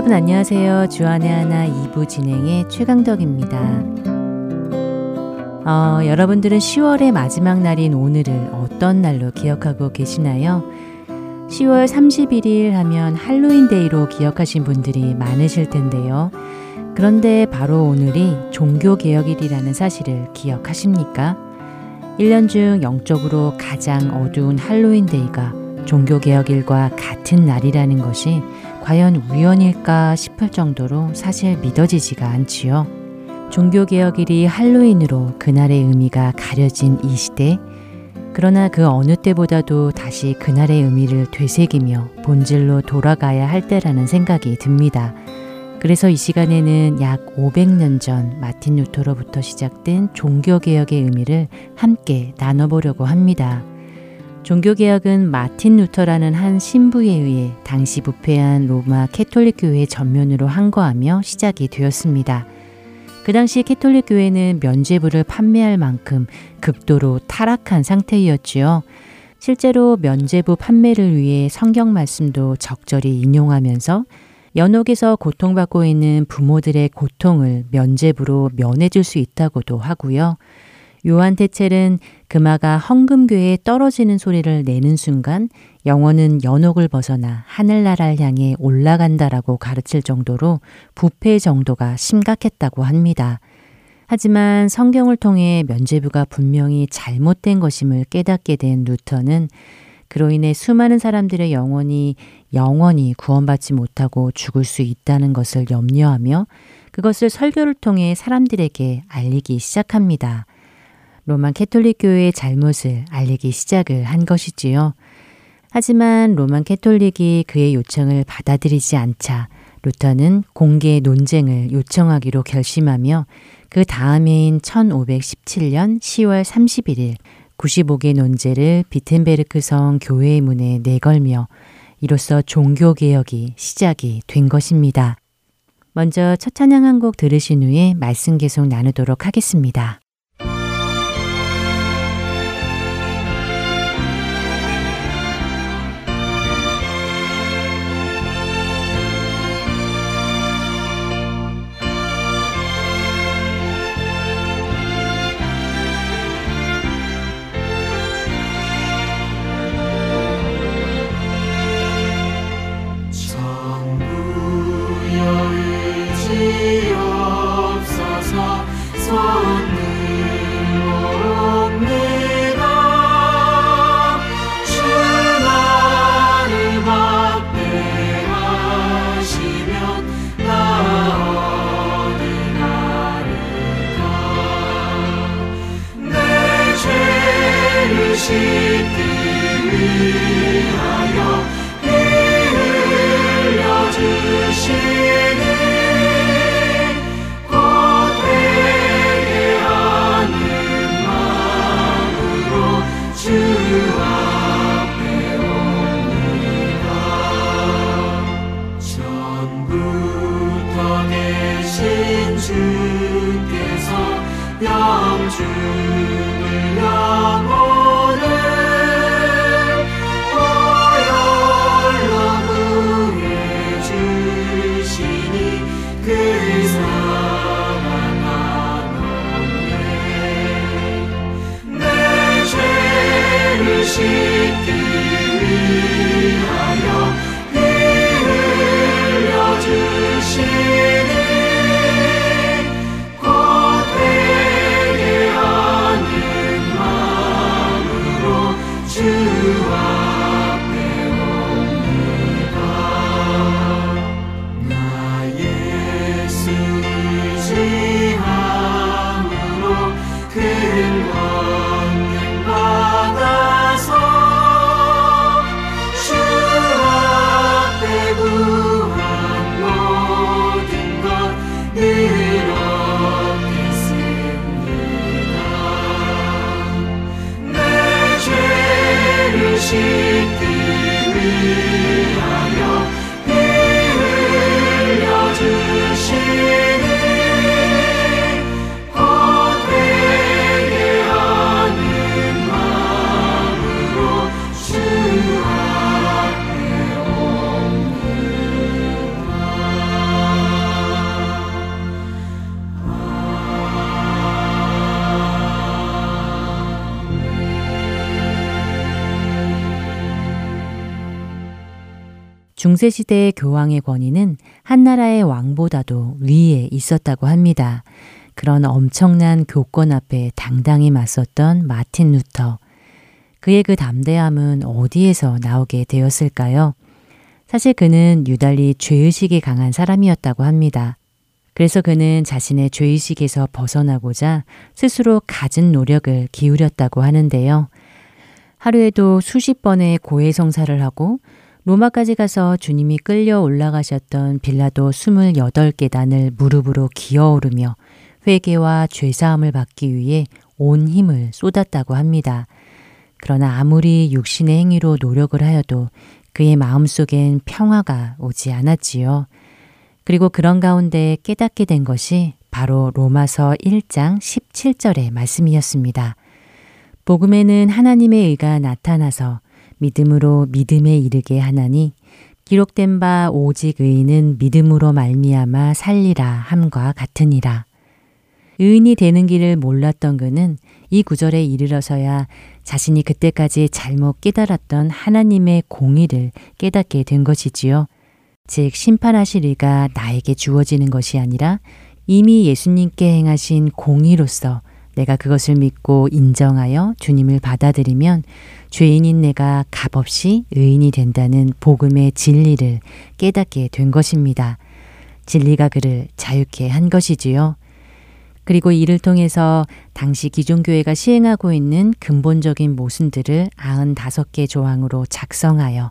여러분 안녕하세요. 주안의 하나 2부 진행의 최강덕입니다. 어, 여러분들은 10월의 마지막 날인 오늘을 어떤 날로 기억하고 계시나요? 10월 31일 하면 할로윈데이로 기억하신 분들이 많으실 텐데요. 그런데 바로 오늘이 종교개혁일이라는 사실을 기억하십니까? 1년 중 영적으로 가장 어두운 할로윈데이가 종교개혁일과 같은 날이라는 것이 과연 우연일까 싶을 정도로 사실 믿어지지가 않지요. 종교개혁일이 할로윈으로 그날의 의미가 가려진 이 시대, 그러나 그 어느 때보다도 다시 그날의 의미를 되새기며 본질로 돌아가야 할 때라는 생각이 듭니다. 그래서 이 시간에는 약 500년 전 마틴 루터로부터 시작된 종교개혁의 의미를 함께 나눠보려고 합니다. 종교개혁은 마틴 루터라는 한 신부에 의해 당시 부패한 로마 캐톨릭 교회에 정면으로 항거하며 시작이 되었습니다. 그 당시 캐톨릭 교회는 면죄부를 판매할 만큼 극도로 타락한 상태였지요. 실제로 면죄부 판매를 위해 성경 말씀도 적절히 인용하면서 연옥에서 고통받고 있는 부모들의 고통을 면죄부로 면해줄 수 있다고도 하고요. 요한 대첼은 금화가 헝금교에 떨어지는 소리를 내는 순간 영혼은 연옥을 벗어나 하늘나라를 향해 올라간다라고 가르칠 정도로 부패 정도가 심각했다고 합니다. 하지만 성경을 통해 면죄부가 분명히 잘못된 것임을 깨닫게 된 루터는 그로 인해 수많은 사람들의 영혼이 영원히 구원받지 못하고 죽을 수 있다는 것을 염려하며 그것을 설교를 통해 사람들에게 알리기 시작합니다. Roman Catholic 교회의 잘못을 알리기 시작을 한 것이지요. 하지만 Roman Catholic이 그의 요청을 받아들이지 않자 루터는 공개 논쟁을 요청하기로 결심하며 그 다음 해인 1517년 10월 31일 95개 논제를 비텐베르크 성 교회의 문에 내걸며 이로써 종교개혁이 시작이 된 것입니다. 먼저 첫 찬양 한 곡 들으신 후에 말씀 계속 나누도록 하겠습니다. You. 중세시대의 교황의 권위는 한나라의 왕보다도 위에 있었다고 합니다. 그런 엄청난 교권 앞에 당당히 맞섰던 마틴 루터. 그의 그 담대함은 어디에서 나오게 되었을까요? 사실 그는 유달리 죄의식이 강한 사람이었다고 합니다. 그래서 그는 자신의 죄의식에서 벗어나고자 스스로 갖은 노력을 기울였다고 하는데요. 하루에도 수십 번의 고해성사를 하고 로마까지 가서 주님이 끌려 올라가셨던 빌라도 28계단을 무릎으로 기어오르며 회개와 죄사함을 받기 위해 온 힘을 쏟았다고 합니다. 그러나 아무리 육신의 행위로 노력을 하여도 그의 마음속엔 평화가 오지 않았지요. 그리고 그런 가운데 깨닫게 된 것이 바로 로마서 1장 17절의 말씀이었습니다. 복음에는 하나님의 의가 나타나서 믿음으로 믿음에 이르게 하나니 기록된 바 오직 의인은 믿음으로 말미암아 살리라 함과 같으니라. 의인이 되는 길을 몰랐던 그는 이 구절에 이르러서야 자신이 그때까지 잘못 깨달았던 하나님의 공의를 깨닫게 된 것이지요. 즉, 심판하실 이가 나에게 주어지는 것이 아니라 이미 예수님께 행하신 공의로서 내가 그것을 믿고 인정하여 주님을 받아들이면 죄인인 내가 값없이 의인이 된다는 복음의 진리를 깨닫게 된 것입니다. 진리가 그를 자유케 한 것이지요. 그리고 이를 통해서 당시 기존교회가 시행하고 있는 근본적인 모순들을 95개 조항으로 작성하여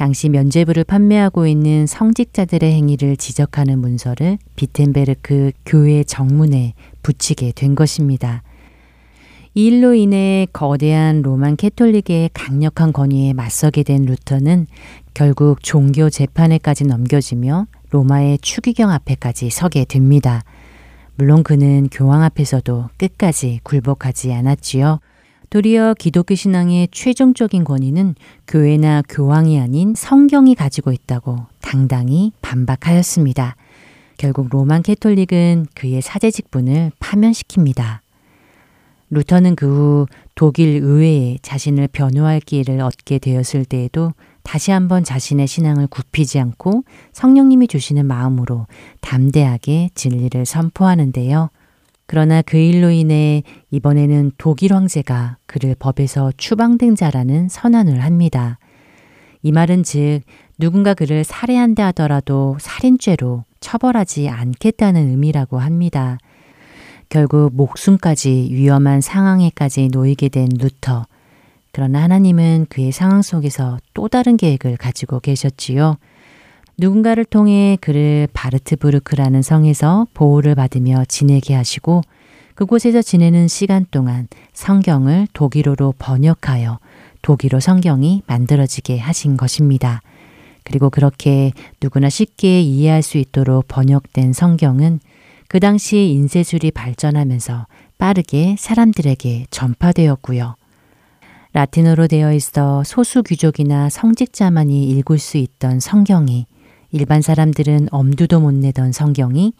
당시 면죄부를 판매하고 있는 성직자들의 행위를 지적하는 문서를 비텐베르크 교회 정문에 붙이게 된 것입니다. 이 일로 인해 거대한 로만 캐톨릭의 강력한 권위에 맞서게 된 루터는 결국 종교 재판에까지 넘겨지며 로마의 추기경 앞에까지 서게 됩니다. 물론 그는 교황 앞에서도 끝까지 굴복하지 않았지요. 도리어 기독교 신앙의 최종적인 권위는 교회나 교황이 아닌 성경이 가지고 있다고 당당히 반박하였습니다. 결국 로만 캐톨릭은 그의 사제 직분을 파면시킵니다. 루터는 그 후 독일 의회에 자신을 변호할 기회를 얻게 되었을 때에도 다시 한번 자신의 신앙을 굽히지 않고 성령님이 주시는 마음으로 담대하게 진리를 선포하는데요. 그러나 그 일로 인해 이번에는 독일 황제가 그를 법에서 추방된 자라는 선언을 합니다. 이 말은 즉 누군가 그를 살해한다 하더라도 살인죄로 처벌하지 않겠다는 의미라고 합니다. 결국 목숨까지 위험한 상황에까지 놓이게 된 루터. 그러나 하나님은 그의 상황 속에서 또 다른 계획을 가지고 계셨지요. 누군가를 통해 그를 바르트부르크라는 성에서 보호를 받으며 지내게 하시고 그곳에서 지내는 시간 동안 성경을 독일어로 번역하여 독일어 성경이 만들어지게 하신 것입니다. 그리고 그렇게 누구나 쉽게 이해할 수 있도록 번역된 성경은 그 당시 인쇄술이 발전하면서 빠르게 사람들에게 전파되었고요. 라틴어로 되어 있어 소수 귀족이나 성직자만이 읽을 수 있던 성경이 일반 사람들은 엄두도 못 내던 성경이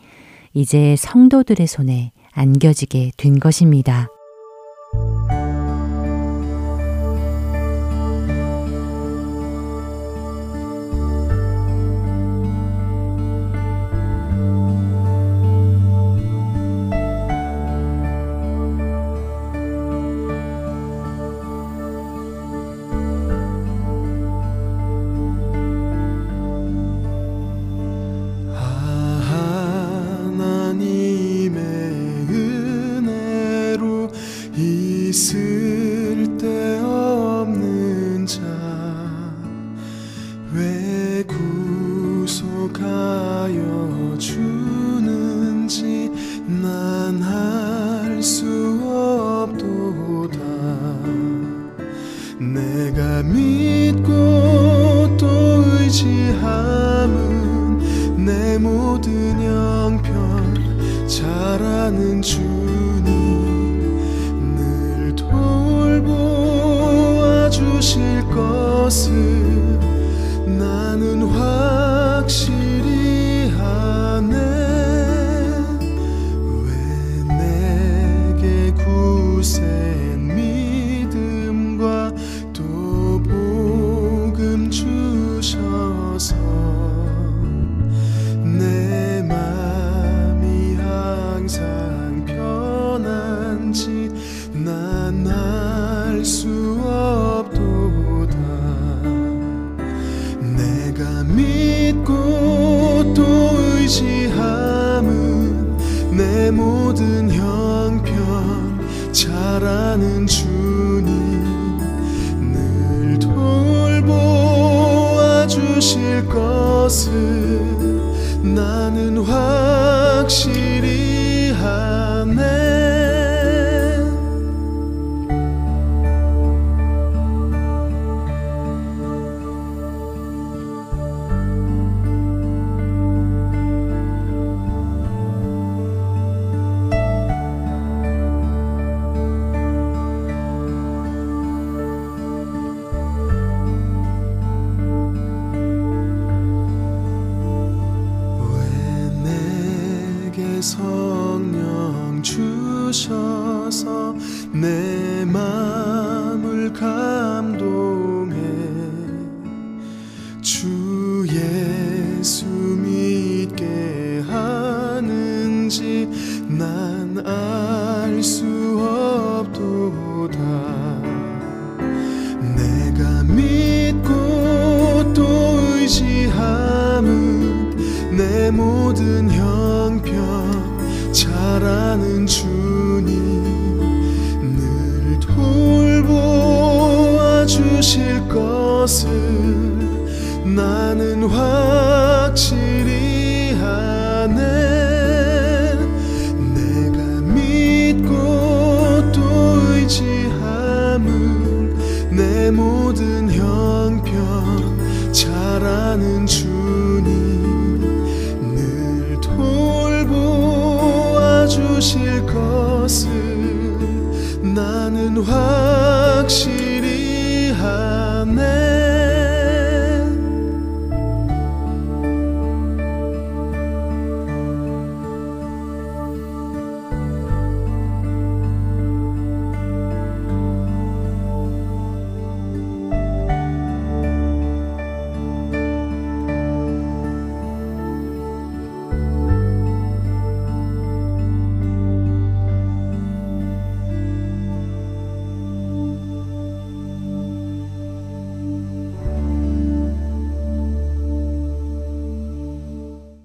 이제 성도들의 손에 안겨지게 된 것입니다.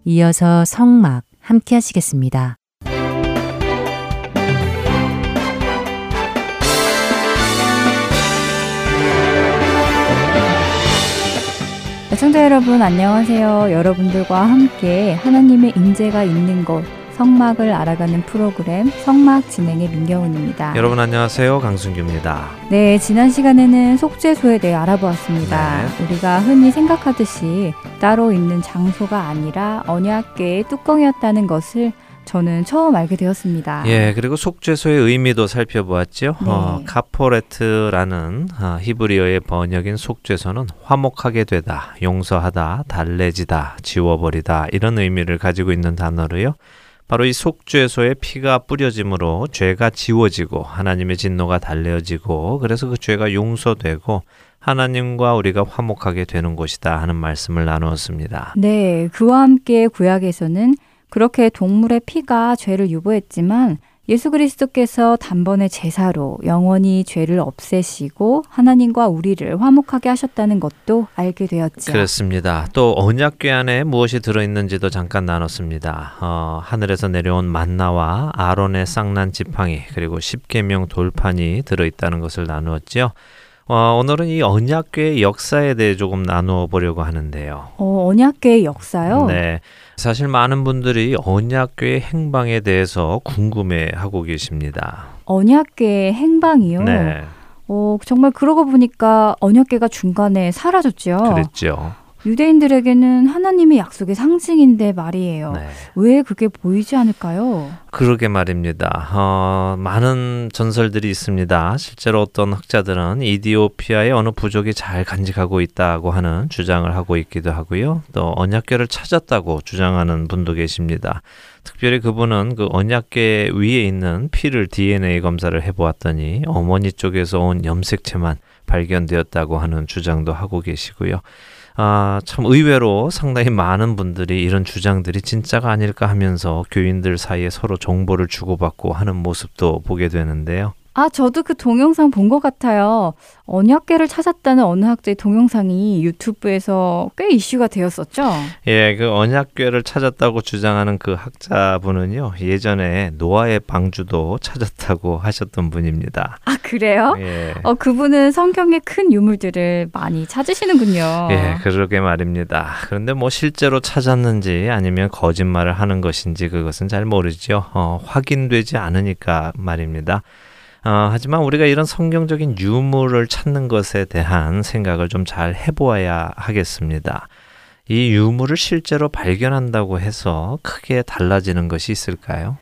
이어서 성막 함께 하시겠습니다. 애청자 여러분 안녕하세요. 여러분들과 함께 하나님의 인재가 있는 곳 성막을 알아가는 프로그램 성막 진행의 민경훈입니다. 여러분 안녕하세요. 강순규입니다. 네, 지난 시간에는 속죄소에 대해 알아보았습니다. 네. 우리가 흔히 생각하듯이 따로 있는 장소가 아니라 언약궤의 뚜껑이었다는 것을 저는 처음 알게 되었습니다. 예, 그리고 속죄소의 의미도 살펴보았죠. 네. 어, 카포레트라는 어, 히브리어의 번역인 속죄소는 화목하게 되다, 용서하다, 달래지다, 지워버리다 이런 의미를 가지고 있는 단어로요. 바로 이 속죄소에 피가 뿌려짐으로 죄가 지워지고 하나님의 진노가 달래어지고 그래서 그 죄가 용서되고 하나님과 우리가 화목하게 되는 곳이다 하는 말씀을 나누었습니다. 네, 그와 함께 구약에서는 그렇게 동물의 피가 죄를 유보했지만 예수 그리스도께서 단번에 제사로 영원히 죄를 없애시고 하나님과 우리를 화목하게 하셨다는 것도 알게 되었죠. 그렇습니다. 또 언약궤 안에 무엇이 들어있는지도 잠깐 나눴습니다. 어, 하늘에서 내려온 만나와 아론의 쌍난 지팡이 그리고 십계명 돌판이 들어있다는 것을 나누었지요. 어, 오늘은 이 언약궤의 역사에 대해 조금 나누어 보려고 하는데요. 어, 언약궤의 역사요? 네. 사실 많은 분들이 언약궤의 행방에 대해서 궁금해하고 계십니다. 언약궤의 행방이요? 네, 어, 정말 그러고 보니까 언약궤가 중간에 사라졌죠. 그랬죠. 유대인들에게는 하나님의 약속의 상징인데 말이에요. 네. 왜 그게 보이지 않을까요? 그러게 말입니다. 어, 많은 전설들이 있습니다. 실제로 어떤 학자들은 이디오피아의 어느 부족이 잘 간직하고 있다고 하는 주장을 하고 있기도 하고요. 또 언약궤를 찾았다고 주장하는 분도 계십니다. 특별히 그분은 그 언약궤 위에 있는 피를 DNA 검사를 해보았더니 어머니 쪽에서 온 염색체만 발견되었다고 하는 주장도 하고 계시고요. 아, 참 의외로 상당히 많은 분들이 이런 주장들이 진짜가 아닐까 하면서 교인들 사이에 서로 정보를 주고받고 하는 모습도 보게 되는데요. 아, 저도 그 동영상 본 것 같아요. 언약계를 찾았다는 어느 학자의 동영상이 유튜브에서 꽤 이슈가 되었었죠. 예, 그 언약궤를 찾았다고 주장하는 그 학자분은요, 예전에 노아의 방주도 찾았다고 하셨던 분입니다. 아, 그래요? 예. 어, 그분은 성경의 큰 유물들을 많이 찾으시는군요. 예, 그러게 말입니다. 그런데 뭐 실제로 찾았는지 아니면 거짓말을 하는 것인지 그것은 잘 모르죠. 어, 확인되지 않으니까 말입니다. 어, 하지만 우리가 이런 성경적인 유물을 찾는 것에 대한 생각을 좀 잘 해보아야 하겠습니다. 이 유물을 실제로 발견한다고 해서 크게 달라지는 것이 있을까요?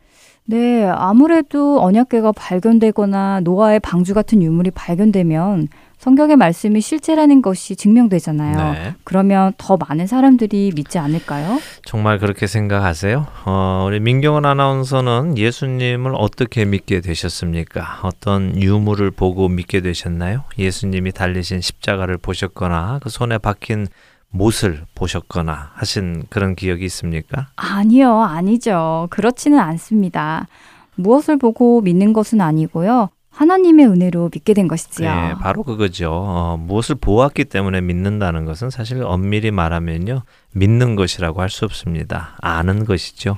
네, 아무래도 언약궤가 발견되거나 노아의 방주 같은 유물이 발견되면 성경의 말씀이 실제라는 것이 증명되잖아요. 네. 그러면 더 많은 사람들이 믿지 않을까요? 정말 그렇게 생각하세요? 어, 우리 민경원 아나운서는 예수님을 어떻게 믿게 되셨습니까? 어떤 유물을 보고 믿게 되셨나요? 예수님이 달리신 십자가를 보셨거나 그 손에 박힌 못을 보셨거나 하신 그런 기억이 있습니까? 아니요, 아니죠. 그렇지는 않습니다. 무엇을 보고 믿는 것은 아니고요. 하나님의 은혜로 믿게 된 것이지요. 예, 바로 그거죠. 어, 무엇을 보았기 때문에 믿는다는 것은 사실 엄밀히 말하면요. 믿는 것이라고 할 수 없습니다. 아는 것이죠.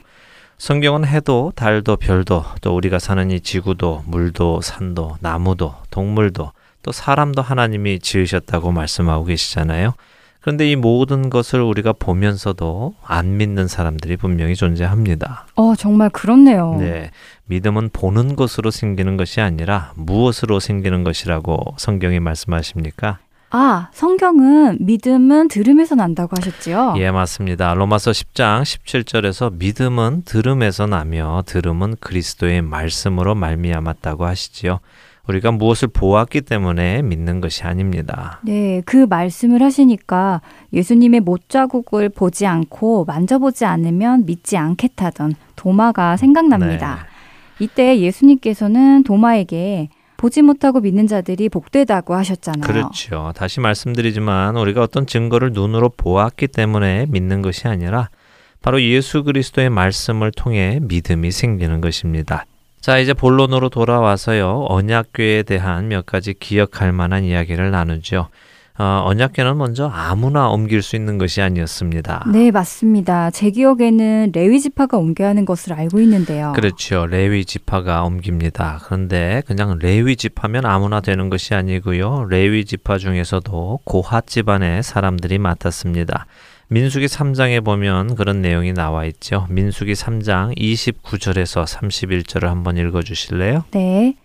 성경은 해도 달도 별도 또 우리가 사는 이 지구도 물도 산도 나무도 동물도 또 사람도 하나님이 지으셨다고 말씀하고 계시잖아요. 그런데 이 모든 것을 우리가 보면서도 안 믿는 사람들이 분명히 존재합니다. 어, 정말 그렇네요. 네. 믿음은 보는 것으로 생기는 것이 아니라 무엇으로 생기는 것이라고 성경이 말씀하십니까? 아, 성경은 믿음은 들음에서 난다고 하셨지요? 예, 맞습니다. 로마서 10장 17절에서 믿음은 들음에서 나며 들음은 그리스도의 말씀으로 말미암았다고 하시지요. 우리가 무엇을 보았기 때문에 믿는 것이 아닙니다. 네, 그 말씀을 하시니까 예수님의 못자국을 보지 않고 만져보지 않으면 믿지 않겠다던 도마가 생각납니다. 네. 이때 예수님께서는 도마에게 보지 못하고 믿는 자들이 복되다고 하셨잖아요. 그렇죠. 다시 말씀드리지만 우리가 어떤 증거를 눈으로 보았기 때문에 믿는 것이 아니라 바로 예수 그리스도의 말씀을 통해 믿음이 생기는 것입니다. 자, 이제 본론으로 돌아와서요. 언약궤에 대한 몇 가지 기억할 만한 이야기를 나누죠. 어, 언약궤는 먼저 아무나 옮길 수 있는 것이 아니었습니다. 네, 맞습니다. 제 기억에는 레위 지파가 옮겨야 하는 것을 알고 있는데요. 그렇죠. 레위 지파가 옮깁니다. 그런데 그냥 레위 지파면 아무나 되는 것이 아니고요. 레위 지파 중에서도 고핫 집안의 사람들이 맡았습니다. 민수기 3장에 보면 그런 내용이 나와 있죠. 민수기 3장 29절에서 31절을 한번 읽어 주실래요? 네.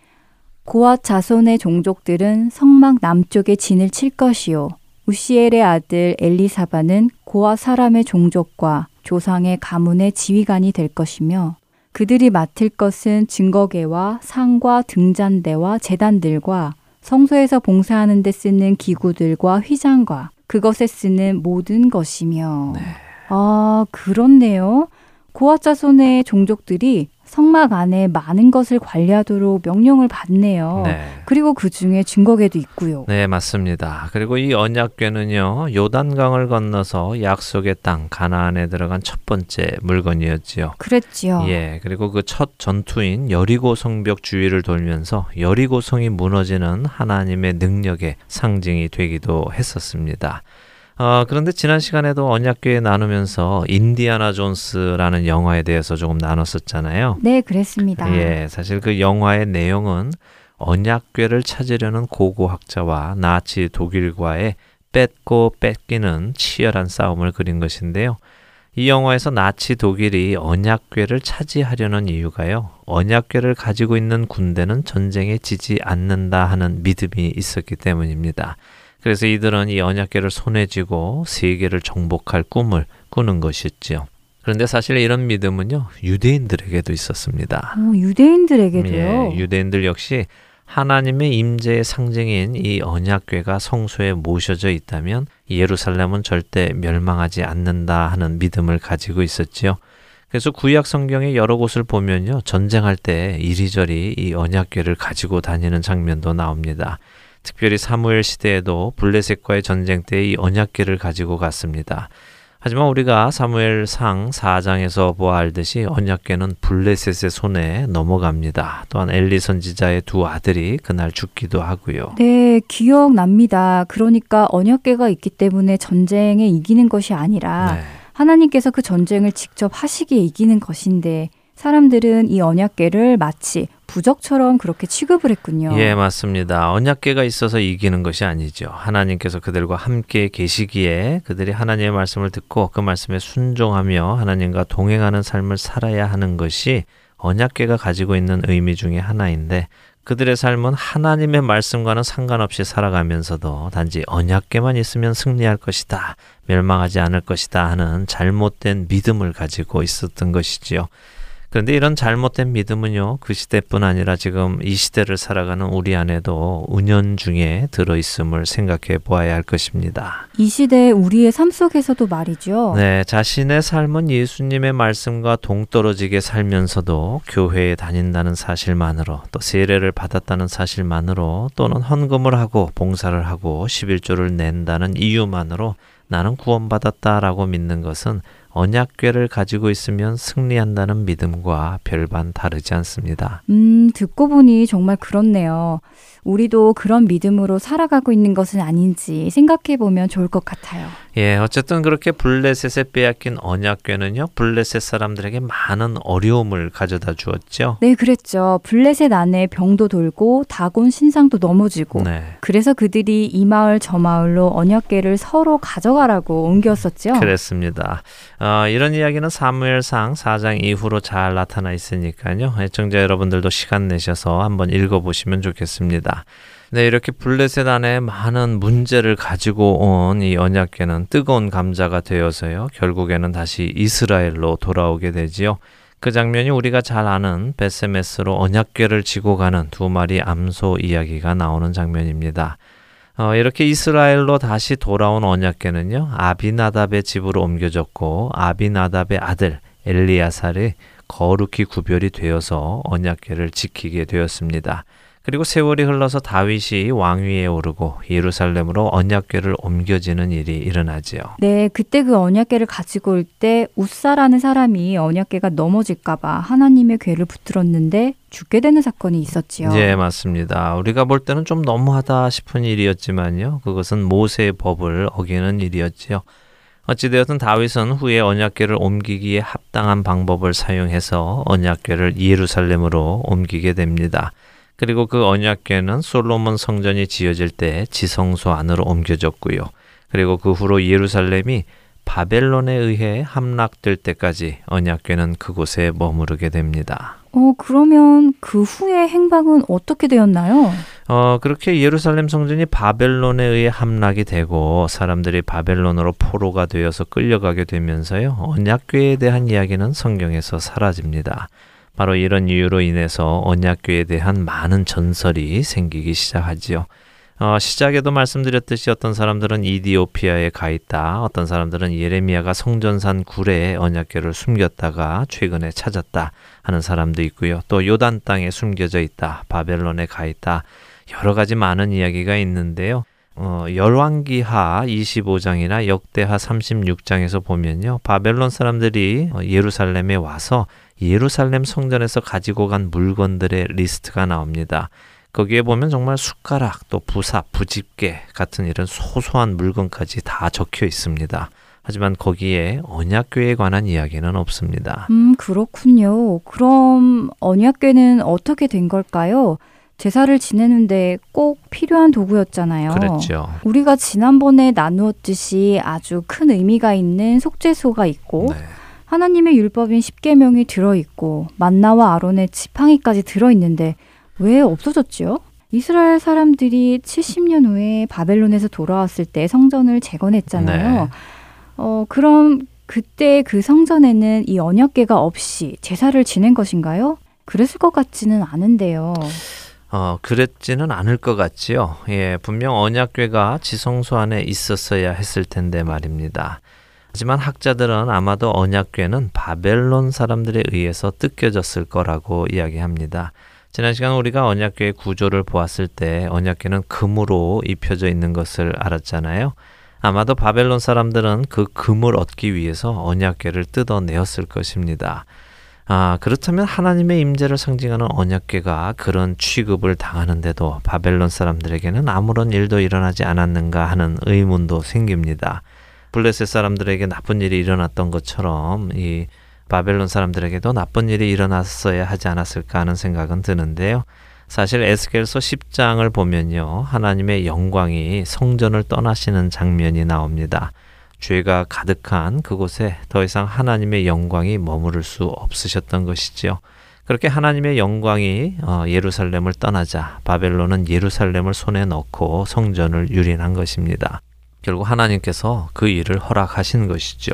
고앗 자손의 종족들은 성막 남쪽에 진을 칠 것이요. 우시엘의 아들 엘리사바는 고앗 사람의 종족과 조상의 가문의 지휘관이 될 것이며 그들이 맡을 것은 증거계와 상과 등잔대와 재단들과 성소에서 봉사하는 데 쓰는 기구들과 휘장과 그것에 쓰는 모든 것이며 아 그렇네요. 고앗 자손의 종족들이 성막 안에 많은 것을 관리하도록 명령을 받네요. 네. 그리고 그 중에 증거계도 있고요. 네, 맞습니다. 그리고 이 언약궤는요, 요단강을 건너서 약속의 땅 가나안에 들어간 첫 번째 물건이었지요. 그랬지요. 예, 그리고 그 첫 전투인 여리고 성벽 주위를 돌면서 여리고 성이 무너지는 하나님의 능력의 상징이 되기도 했었습니다. 어, 그런데 지난 시간에도 언약궤 나누면서 인디아나 존스라는 영화에 대해서 조금 나눴었잖아요. 네, 그랬습니다. 예, 사실 그 영화의 내용은 언약궤를 찾으려는 고고학자와 나치 독일과의 뺏고 뺏기는 치열한 싸움을 그린 것인데요. 이 영화에서 나치 독일이 언약궤를 차지하려는 이유가요. 언약궤를 가지고 있는 군대는 전쟁에 지지 않는다 하는 믿음이 있었기 때문입니다. 그래서 이들은 이 언약궤를 손에 쥐고 세계를 정복할 꿈을 꾸는 것이었지요. 그런데 사실 이런 믿음은요 유대인들에게도 있었습니다. 어, 유대인들에게도요. 예, 유대인들 역시 하나님의 임재의 상징인 이 언약궤가 성소에 모셔져 있다면 예루살렘은 절대 멸망하지 않는다 하는 믿음을 가지고 있었지요. 그래서 구약 성경의 여러 곳을 보면요 전쟁할 때 이리저리 이 언약궤를 가지고 다니는 장면도 나옵니다. 특별히 사무엘 시대에도 블레셋과의 전쟁 때 이 언약궤를 가지고 갔습니다. 하지만 우리가 사무엘 상 4장에서 보아 알듯이 언약궤는 블레셋의 손에 넘어갑니다. 또한 엘리 선지자의 두 아들이 그날 죽기도 하고요. 네, 기억납니다. 그러니까 언약궤가 있기 때문에 전쟁에 이기는 것이 아니라 네. 하나님께서 그 전쟁을 직접 하시기에 이기는 것인데 사람들은 이 언약궤를 마치 부적처럼 그렇게 취급을 했군요. 예, 맞습니다. 언약궤가 있어서 이기는 것이 아니죠. 하나님께서 그들과 함께 계시기에 그들이 하나님의 말씀을 듣고 그 말씀에 순종하며 하나님과 동행하는 삶을 살아야 하는 것이 언약궤가 가지고 있는 의미 중에 하나인데 그들의 삶은 하나님의 말씀과는 상관없이 살아가면서도 단지 언약궤만 있으면 승리할 것이다. 멸망하지 않을 것이다 하는 잘못된 믿음을 가지고 있었던 것이지요. 그런데 이런 잘못된 믿음은요, 그 시대뿐 아니라 지금 이 시대를 살아가는 우리 안에도 은연 중에 들어있음을 생각해 보아야 할 것입니다. 이 시대 우리의 삶 속에서도 말이죠. 네, 자신의 삶은 예수님의 말씀과 동떨어지게 살면서도 교회에 다닌다는 사실만으로 또 세례를 받았다는 사실만으로 또는 헌금을 하고 봉사를 하고 11조를 낸다는 이유만으로 나는 구원받았다라고 믿는 것은 언약궤를 가지고 있으면 승리한다는 믿음과 별반 다르지 않습니다. 음, 듣고 보니 정말 그렇네요. 우리도 그런 믿음으로 살아가고 있는 것은 아닌지 생각해 보면 좋을 것 같아요. 예, 어쨌든 그렇게 블레셋에 빼앗긴 언약궤는요, 블레셋 사람들에게 많은 어려움을 가져다 주었죠. 네, 그랬죠. 블레셋 안에 병도 돌고 다곤 신상도 넘어지고 네. 그래서 그들이 이 마을 저 마을로 언약궤를 서로 가져가라고 옮겼었죠. 그랬습니다. 어, 이런 이야기는 사무엘상 4장 이후로 잘 나타나 있으니까요. 애청자 여러분들도 시간 내셔서 한번 읽어보시면 좋겠습니다. 네, 이렇게 블레셋 안에 많은 문제를 가지고 온 이 언약궤는 뜨거운 감자가 되어서요. 결국에는 다시 이스라엘로 돌아오게 되지요. 그 장면이 우리가 잘 아는 베세메스로 언약궤를 지고 가는 두 마리 암소 이야기가 나오는 장면입니다. 어, 이렇게 이스라엘로 다시 돌아온 언약궤는요, 아비나답의 집으로 옮겨졌고, 아비나답의 아들 엘리야살이 거룩히 구별이 되어서 언약궤를 지키게 되었습니다. 그리고 세월이 흘러서 다윗이 왕위에 오르고 예루살렘으로 언약궤를 옮겨지는 일이 일어나지요. 네, 그때 그 언약궤를 가지고 올 때 우사라는 사람이 언약궤가 넘어질까봐 하나님의 궤를 붙들었는데 죽게 되는 사건이 있었지요. 네, 맞습니다. 우리가 볼 때는 좀 너무하다 싶은 일이었지만요. 그것은 모세의 법을 어기는 일이었지요. 어찌되었든 다윗은 후에 언약궤를 옮기기에 합당한 방법을 사용해서 언약궤를 예루살렘으로 옮기게 됩니다. 그리고 그 언약궤는 솔로몬 성전이 지어질 때 지성소 안으로 옮겨졌고요. 그리고 그 후로 예루살렘이 바벨론에 의해 함락될 때까지 언약궤는 그곳에 머무르게 됩니다. 어, 그러면 그 후의 행방은 어떻게 되었나요? 어, 그렇게 예루살렘 성전이 바벨론에 의해 함락이 되고 사람들이 바벨론으로 포로가 되어서 끌려가게 되면서요. 언약궤에 대한 이야기는 성경에서 사라집니다. 바로 이런 이유로 인해서 언약궤에 대한 많은 전설이 생기기 시작하지요. 어, 시작에도 말씀드렸듯이 어떤 사람들은 이디오피아에 가 있다. 어떤 사람들은 예레미야가 성전산 구레에 언약궤를 숨겼다가 최근에 찾았다 하는 사람도 있고요. 또 요단 땅에 숨겨져 있다. 바벨론에 가 있다. 여러 가지 많은 이야기가 있는데요. 어, 열왕기하 25장이나 역대하 36장에서 보면요. 바벨론 사람들이 어, 예루살렘에 와서 예루살렘 성전에서 가지고 간 물건들의 리스트가 나옵니다. 거기에 보면 정말 숟가락, 또 부사, 부집게 같은 이런 소소한 물건까지 다 적혀 있습니다. 하지만 거기에 언약궤에 관한 이야기는 없습니다. 음, 그렇군요. 그럼 언약궤는 어떻게 된 걸까요? 제사를 지내는데 꼭 필요한 도구였잖아요. 그랬죠. 우리가 지난번에 나누었듯이 아주 큰 의미가 있는 속죄소가 있고 네. 하나님의 율법인 십계명이 들어 있고 만나와 아론의 지팡이까지 들어 있는데 왜 없어졌지요? 이스라엘 사람들이 70년 후에 바벨론에서 돌아왔을 때 성전을 재건했잖아요. 네. 어, 그럼 그때 그 성전에는 이 언약궤가 없이 제사를 지낸 것인가요? 그랬을 것 같지는 않은데요. 어, 그랬지는 않을 것 같지요. 예, 분명 언약궤가 지성소 안에 있었어야 했을 텐데 말입니다. 하지만 학자들은 아마도 언약궤는 바벨론 사람들에 의해서 뜯겨졌을 거라고 이야기합니다. 지난 시간 우리가 언약궤의 구조를 보았을 때 언약궤는 금으로 입혀져 있는 것을 알았잖아요. 아마도 바벨론 사람들은 그 금을 얻기 위해서 언약궤를 뜯어내었을 것입니다. 아, 그렇다면 하나님의 임재를 상징하는 언약궤가 그런 취급을 당하는데도 바벨론 사람들에게는 아무런 일도 일어나지 않았는가 하는 의문도 생깁니다. 블레셋 사람들에게 나쁜 일이 일어났던 것처럼 이 바벨론 사람들에게도 나쁜 일이 일어났어야 하지 않았을까 하는 생각은 드는데요. 사실 에스겔서 10장을 보면요. 하나님의 영광이 성전을 떠나시는 장면이 나옵니다. 죄가 가득한 그곳에 더 이상 하나님의 영광이 머무를 수 없으셨던 것이지요. 그렇게 하나님의 영광이 어, 예루살렘을 떠나자 바벨론은 예루살렘을 손에 넣고 성전을 유린한 것입니다. 결국 하나님께서 그 일을 허락하신 것이죠.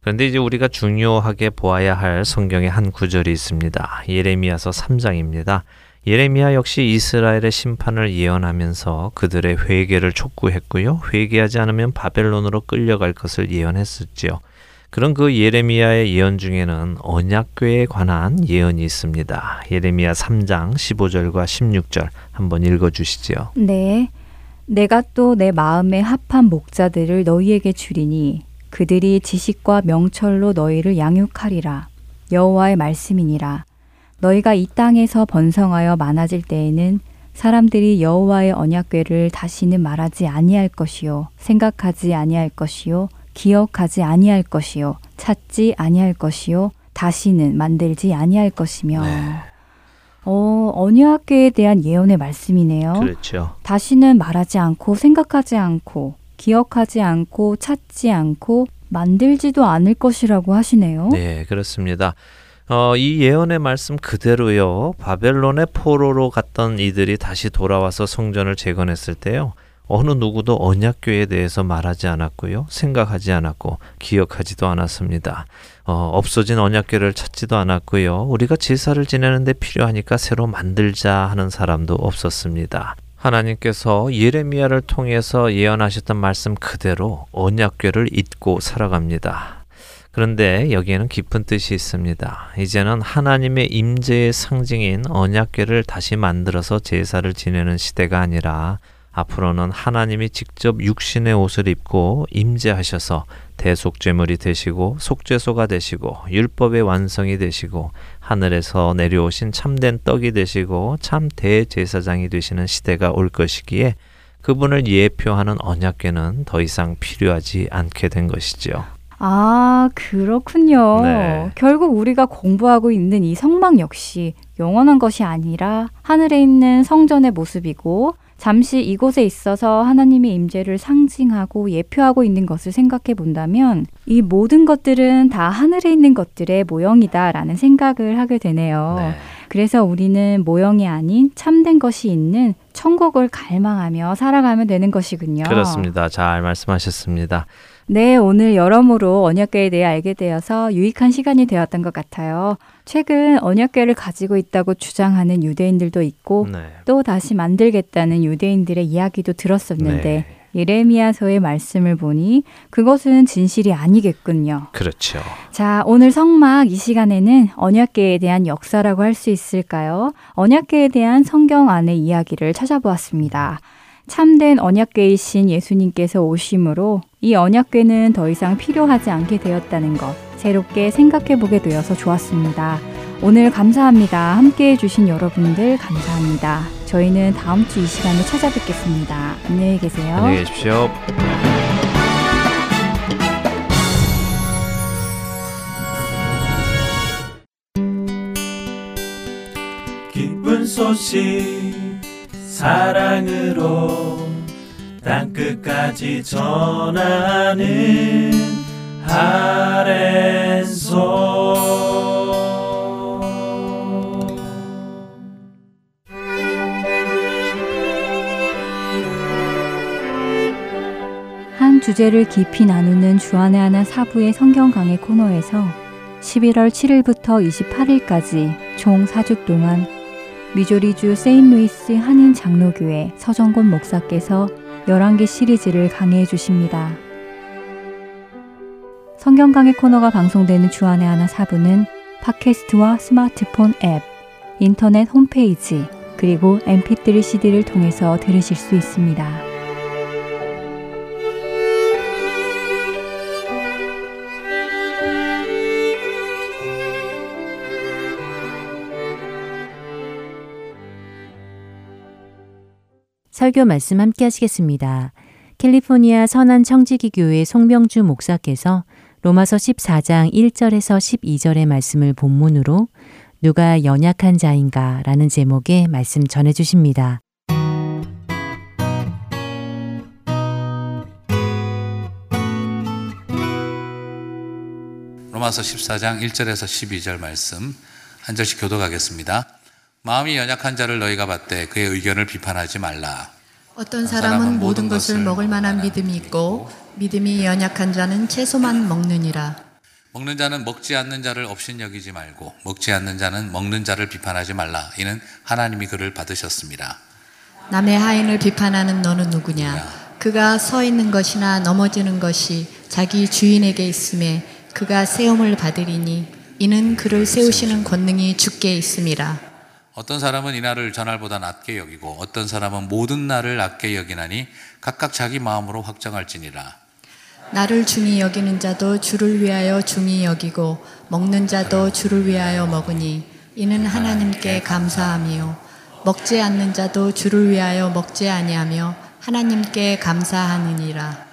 그런데 이제 우리가 중요하게 보아야 할 성경의 한 구절이 있습니다. 예레미야서 3장입니다. 예레미야 역시 이스라엘의 심판을 예언하면서 그들의 회개를 촉구했고요. 회개하지 않으면 바벨론으로 끌려갈 것을 예언했었지요. 그런 그 예레미야의 예언 중에는 언약궤에 관한 예언이 있습니다. 예레미야 3장 15절과 16절 한번 읽어 주시지요. 네. 내가 또 내 마음에 합한 목자들을 너희에게 주리니 그들이 지식과 명철로 너희를 양육하리라. 여호와의 말씀이니라. 너희가 이 땅에서 번성하여 많아질 때에는 사람들이 여호와의 언약궤를 다시는 말하지 아니할 것이요 생각하지 아니할 것이요 기억하지 아니할 것이요 찾지 아니할 것이요 다시는 만들지 아니할 것이며 네. 어, 언약궤에 대한 예언의 말씀이네요. 그렇죠. 다시는 말하지 않고 생각하지 않고 기억하지 않고 찾지 않고 만들지도 않을 것이라고 하시네요. 네, 그렇습니다. 어, 이 예언의 말씀 그대로요. 바벨론의 포로로 갔던 이들이 다시 돌아와서 성전을 재건했을 때요. 어느 누구도 언약교에 대해서 말하지 않았고요. 생각하지 않았고 기억하지도 않았습니다. 어, 없어진 언약교를 찾지도 않았고요. 우리가 제사를 지내는데 필요하니까 새로 만들자 하는 사람도 없었습니다. 하나님께서 예레미야를 통해서 예언하셨던 말씀 그대로 언약궤를 잊고 살아갑니다. 그런데 여기에는 깊은 뜻이 있습니다. 이제는 하나님의 임재의 상징인 언약궤를 다시 만들어서 제사를 지내는 시대가 아니라 앞으로는 하나님이 직접 육신의 옷을 입고 임재하셔서 대속죄물이 되시고 속죄소가 되시고 율법의 완성이 되시고 하늘에서 내려오신 참된 떡이 되시고 참 대제사장이 되시는 시대가 올 것이기에 그분을 예표하는 언약궤는 더 이상 필요하지 않게 된 것이지요. 아, 그렇군요. 네. 결국 우리가 공부하고 있는 이 성막 역시 영원한 것이 아니라 하늘에 있는 성전의 모습이고 잠시 이곳에 있어서 하나님의 임재를 상징하고 예표하고 있는 것을 생각해 본다면 이 모든 것들은 다 하늘에 있는 것들의 모형이다라는 생각을 하게 되네요. 네. 그래서 우리는 모형이 아닌 참된 것이 있는 천국을 갈망하며 살아가면 되는 것이군요. 그렇습니다. 잘 말씀하셨습니다. 네, 오늘 여러모로 언약궤에 대해 알게 되어서 유익한 시간이 되었던 것 같아요. 최근 언약궤를 가지고 있다고 주장하는 유대인들도 있고 네. 또 다시 만들겠다는 유대인들의 이야기도 들었었는데 네. 예레미야서의 말씀을 보니 그것은 진실이 아니겠군요. 그렇죠. 자, 오늘 성막 이 시간에는 언약궤에 대한 역사라고 할 수 있을까요? 언약궤에 대한 성경 안의 이야기를 찾아보았습니다. 참된 언약궤이신 예수님께서 오심으로 이 언약궤는 더 이상 필요하지 않게 되었다는 것 새롭게 생각해 보게 되어서 좋았습니다. 오늘 감사합니다. 함께 해주신 여러분들 감사합니다. 저희는 다음 주 이 시간에 찾아뵙겠습니다. 안녕히 계세요. 안녕히 계십시오. 기쁜 소식 사랑으로 땅끝까지 전하는 아랜소. 한 주제를 깊이 나누는 주안의 하나 사부의 성경 강의 코너에서 11월 7일부터 28일까지 총 4주 동안 미조리주 세인루이스 한인 장로교회 서정곤 목사께서 11개 시리즈를 강해해 주십니다. 성경 강의 코너가 방송되는 주안의 하나 사부는 팟캐스트와 스마트폰 앱, 인터넷 홈페이지, 그리고 mp3 CD를 통해서 들으실 수 있습니다. 설교 말씀 함께 하시겠습니다. 캘리포니아 선한 청지기 교회 송병주 목사께서 로마서 14장 1절에서 12절의 말씀을 본문으로 누가 연약한 자인가 라는 제목의 말씀 전해 주십니다. 로마서 14장 1절에서 12절 말씀 한 절씩 교독하겠습니다. 마음이 연약한 자를 너희가 받되 그의 의견을 비판하지 말라. 어떤 사람은 모든 것을 먹을 만한 믿음이 있고 믿음이 연약한 자는 채소만 먹느니라. 먹는 자는 먹지 않는 자를 없인 여기지 말고 먹지 않는 자는 먹는 자를 비판하지 말라. 이는 하나님이 그를 받으셨습니다. 남의 하인을 비판하는 너는 누구냐? 그가 서 있는 것이나 넘어지는 것이 자기 주인에게 있음에 그가 세움을 받으리니 이는 그를 세우시는 권능이 주께 있음이라. 어떤 사람은 이날을 전날보다 낮게 여기고 어떤 사람은 모든 날을 낮게 여기나니 각각 자기 마음으로 확정할지니라. 나를 중히 여기는 자도 주를 위하여 중히 여기고 먹는 자도 주를 위하여 먹으니 이는 하나님께 감사함이요 먹지 않는 자도 주를 위하여 먹지 아니하며 하나님께 감사하느니라.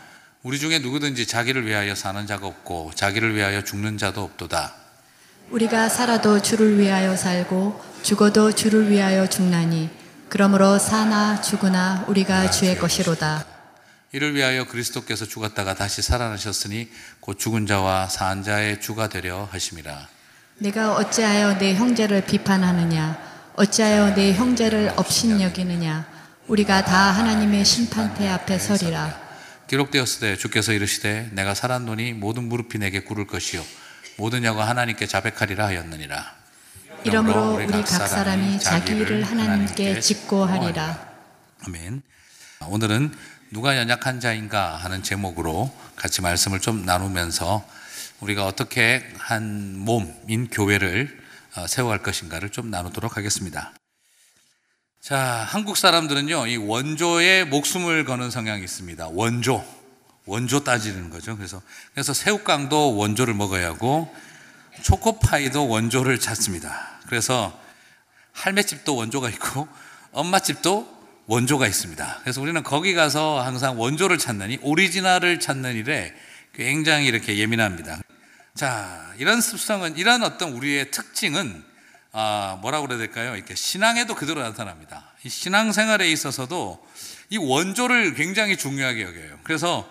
우리 중에 누구든지 자기를 위하여 사는 자가 없고 자기를 위하여 죽는 자도 없도다. 우리가 살아도 주를 위하여 살고 죽어도 주를 위하여 죽나니 그러므로 사나 죽으나 우리가 주의 것이로다. 이를 위하여 그리스도께서 죽었다가 다시 살아나셨으니 곧 죽은 자와 산 자의 주가 되려 하심이라. 내가 어찌하여 내 형제를 비판하느냐 어찌하여 내 형제를 업신 여기느냐 우리가 다 하나님의 심판대 앞에 서리라. 기록되었으되 주께서 이르시되 내가 살았노니 모든 무릎이 내게 꿇을 것이요 모든 여가 하나님께 자백하리라 하였느니라. 이러므로 우리 각 사람이 자기 일을 하나님께 짓고 하리라. 아멘. 오늘은 누가 연약한 자인가 하는 제목으로 같이 말씀을 좀 나누면서 우리가 어떻게 한 몸인 교회를 어, 세워갈 것인가를 좀 나누도록 하겠습니다. 자, 한국 사람들은요, 이 원조에 목숨을 거는 성향이 있습니다. 원조. 원조 따지는 거죠. 그래서, 그래서 새우깡도 원조를 먹어야 하고, 초코파이도 원조를 찾습니다. 그래서 할매집도 원조가 있고, 엄마집도 원조가 있습니다. 그래서 우리는 거기 가서 항상 원조를 이 오리지널을 찾는 일에 굉장히 이렇게 예민합니다. 자, 이런 습성은, 이런 어떤 우리의 특징은 아, 뭐라고 그래야 될까요? 이렇게 신앙에도 그대로 나타납니다. 이 신앙생활에 있어서도 이 원조를 굉장히 중요하게 여겨요. 그래서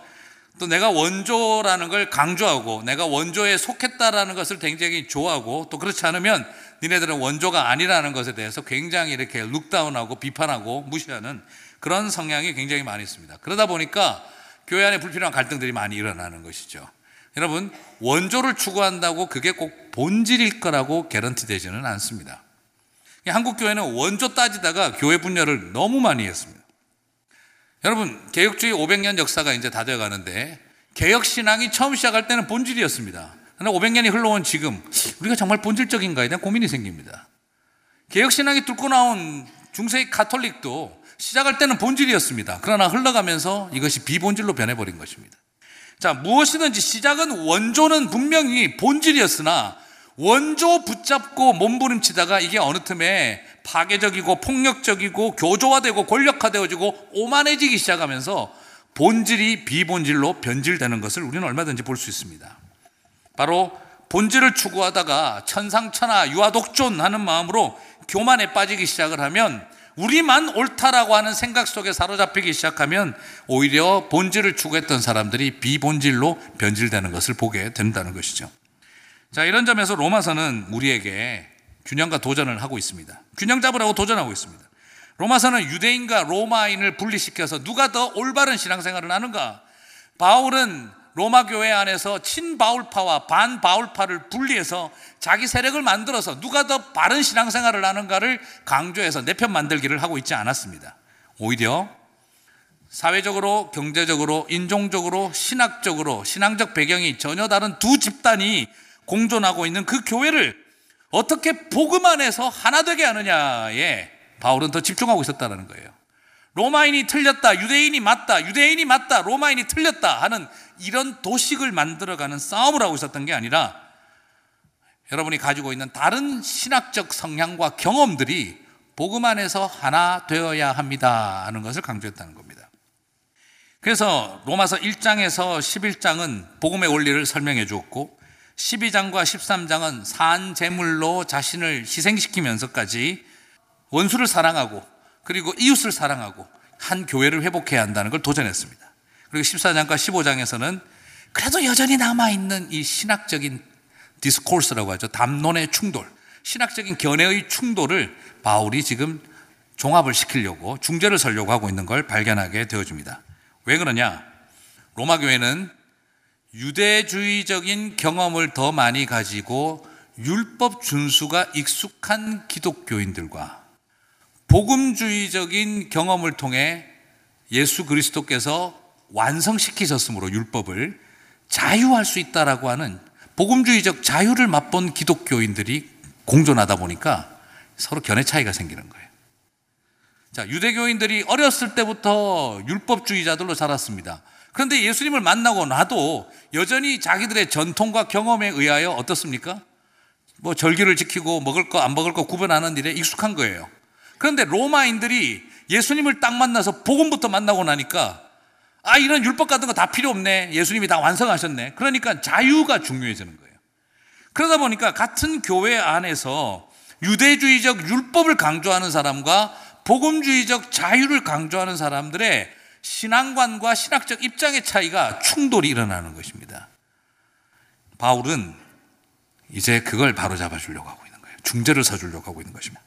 또 내가 원조라는 걸 강조하고 내가 원조에 속했다라는 것을 굉장히 좋아하고 또 그렇지 않으면 니네들은 원조가 아니라는 것에 대해서 굉장히 이렇게 룩다운하고 비판하고 무시하는 그런 성향이 굉장히 많이 있습니다. 그러다 보니까 교회 안에 불필요한 갈등들이 많이 일어나는 것이죠. 여러분, 원조를 추구한다고 그게 꼭 본질일 거라고 개런티 되지는 않습니다. 한국 교회는 원조 따지다가 교회 분열을 너무 많이 했습니다. 여러분, 개혁주의 500년 역사가 이제 다 되어 가는데 개혁 신앙이 처음 시작할 때는 본질이었습니다. 그러나 500년이 흘러온 지금 우리가 정말 본질적인가에 대한 고민이 생깁니다. 개혁 신앙이 뚫고 나온 중세의 카톨릭도 시작할 때는 본질이었습니다. 그러나 흘러가면서 이것이 비본질로 변해버린 것입니다. 자, 무엇이든지 시작은 원조는 분명히 본질이었으나 원조 붙잡고 몸부림치다가 이게 어느 틈에 파괴적이고 폭력적이고 교조화되고 권력화되어지고 오만해지기 시작하면서 본질이 비본질로 변질되는 것을 우리는 얼마든지 볼 수 있습니다. 바로 본질을 추구하다가 천상천하 유아독존 하는 마음으로 교만에 빠지기 시작을 하면 우리만 옳다라고 하는 생각 속에 사로잡히기 시작하면 오히려 본질을 추구했던 사람들이 비본질로 변질되는 것을 보게 된다는 것이죠. 자, 이런 점에서 로마서는 우리에게 균형과 도전을 하고 있습니다. 균형 잡으라고 도전하고 있습니다. 로마서는 유대인과 로마인을 분리시켜서 누가 더 올바른 신앙생활을 하는가? 바울은 로마 교회 안에서 친바울파와 반바울파를 분리해서 자기 세력을 만들어서 누가 더 바른 신앙생활을 하는가를 강조해서 내 편 만들기를 하고 있지 않았습니다. 오히려 사회적으로, 경제적으로, 인종적으로, 신학적으로, 신앙적 배경이 전혀 다른 두 집단이 공존하고 있는 그 교회를 어떻게 복음 안에서 하나 되게 하느냐에 바울은 더 집중하고 있었다는 거예요. 로마인이 틀렸다, 유대인이 맞다, 유대인이 맞다, 로마인이 틀렸다 하는 이런 도식을 만들어가는 싸움을 하고 있었던 게 아니라 여러분이 가지고 있는 다른 신학적 성향과 경험들이 복음 안에서 하나 되어야 합니다 하는 것을 강조했다는 겁니다. 그래서 로마서 1장에서 11장은 복음의 원리를 설명해 주었고 12장과 13장은 산 제물로 자신을 희생시키면서까지 원수를 사랑하고 그리고 이웃을 사랑하고 한 교회를 회복해야 한다는 걸 도전했습니다. 그리고 14장과 15장에서는 그래도 여전히 남아있는 이 신학적인 디스코스라고 하죠. 담론의 충돌, 신학적인 견해의 충돌을 바울이 지금 종합을 시키려고 중재를 설려고 하고 있는 걸 발견하게 되어집니다. 왜 그러냐? 로마 교회는 유대주의적인 경험을 더 많이 가지고 율법 준수가 익숙한 기독교인들과 복음주의적인 경험을 통해 예수 그리스도께서 완성시키셨으므로 율법을 자유할 수 있다라고 하는 복음주의적 자유를 맛본 기독교인들이 공존하다 보니까 서로 견해 차이가 생기는 거예요. 자, 유대교인들이 어렸을 때부터 율법주의자들로 자랐습니다. 그런데 예수님을 만나고 나도 여전히 자기들의 전통과 경험에 의하여 어떻습니까? 뭐 절기를 지키고 먹을 거 안 먹을 거 구분하는 일에 익숙한 거예요. 그런데 로마인들이 예수님을 딱 만나서 복음부터 만나고 나니까 아 이런 율법 같은 거 다 필요 없네. 예수님이 다 완성하셨네. 그러니까 자유가 중요해지는 거예요. 그러다 보니까 같은 교회 안에서 유대주의적 율법을 강조하는 사람과 복음주의적 자유를 강조하는 사람들의 신앙관과 신학적 입장의 차이가 충돌이 일어나는 것입니다. 바울은 이제 그걸 바로 잡아주려고 하고 있는 거예요. 중재를 서주려고 하고 있는 것입니다.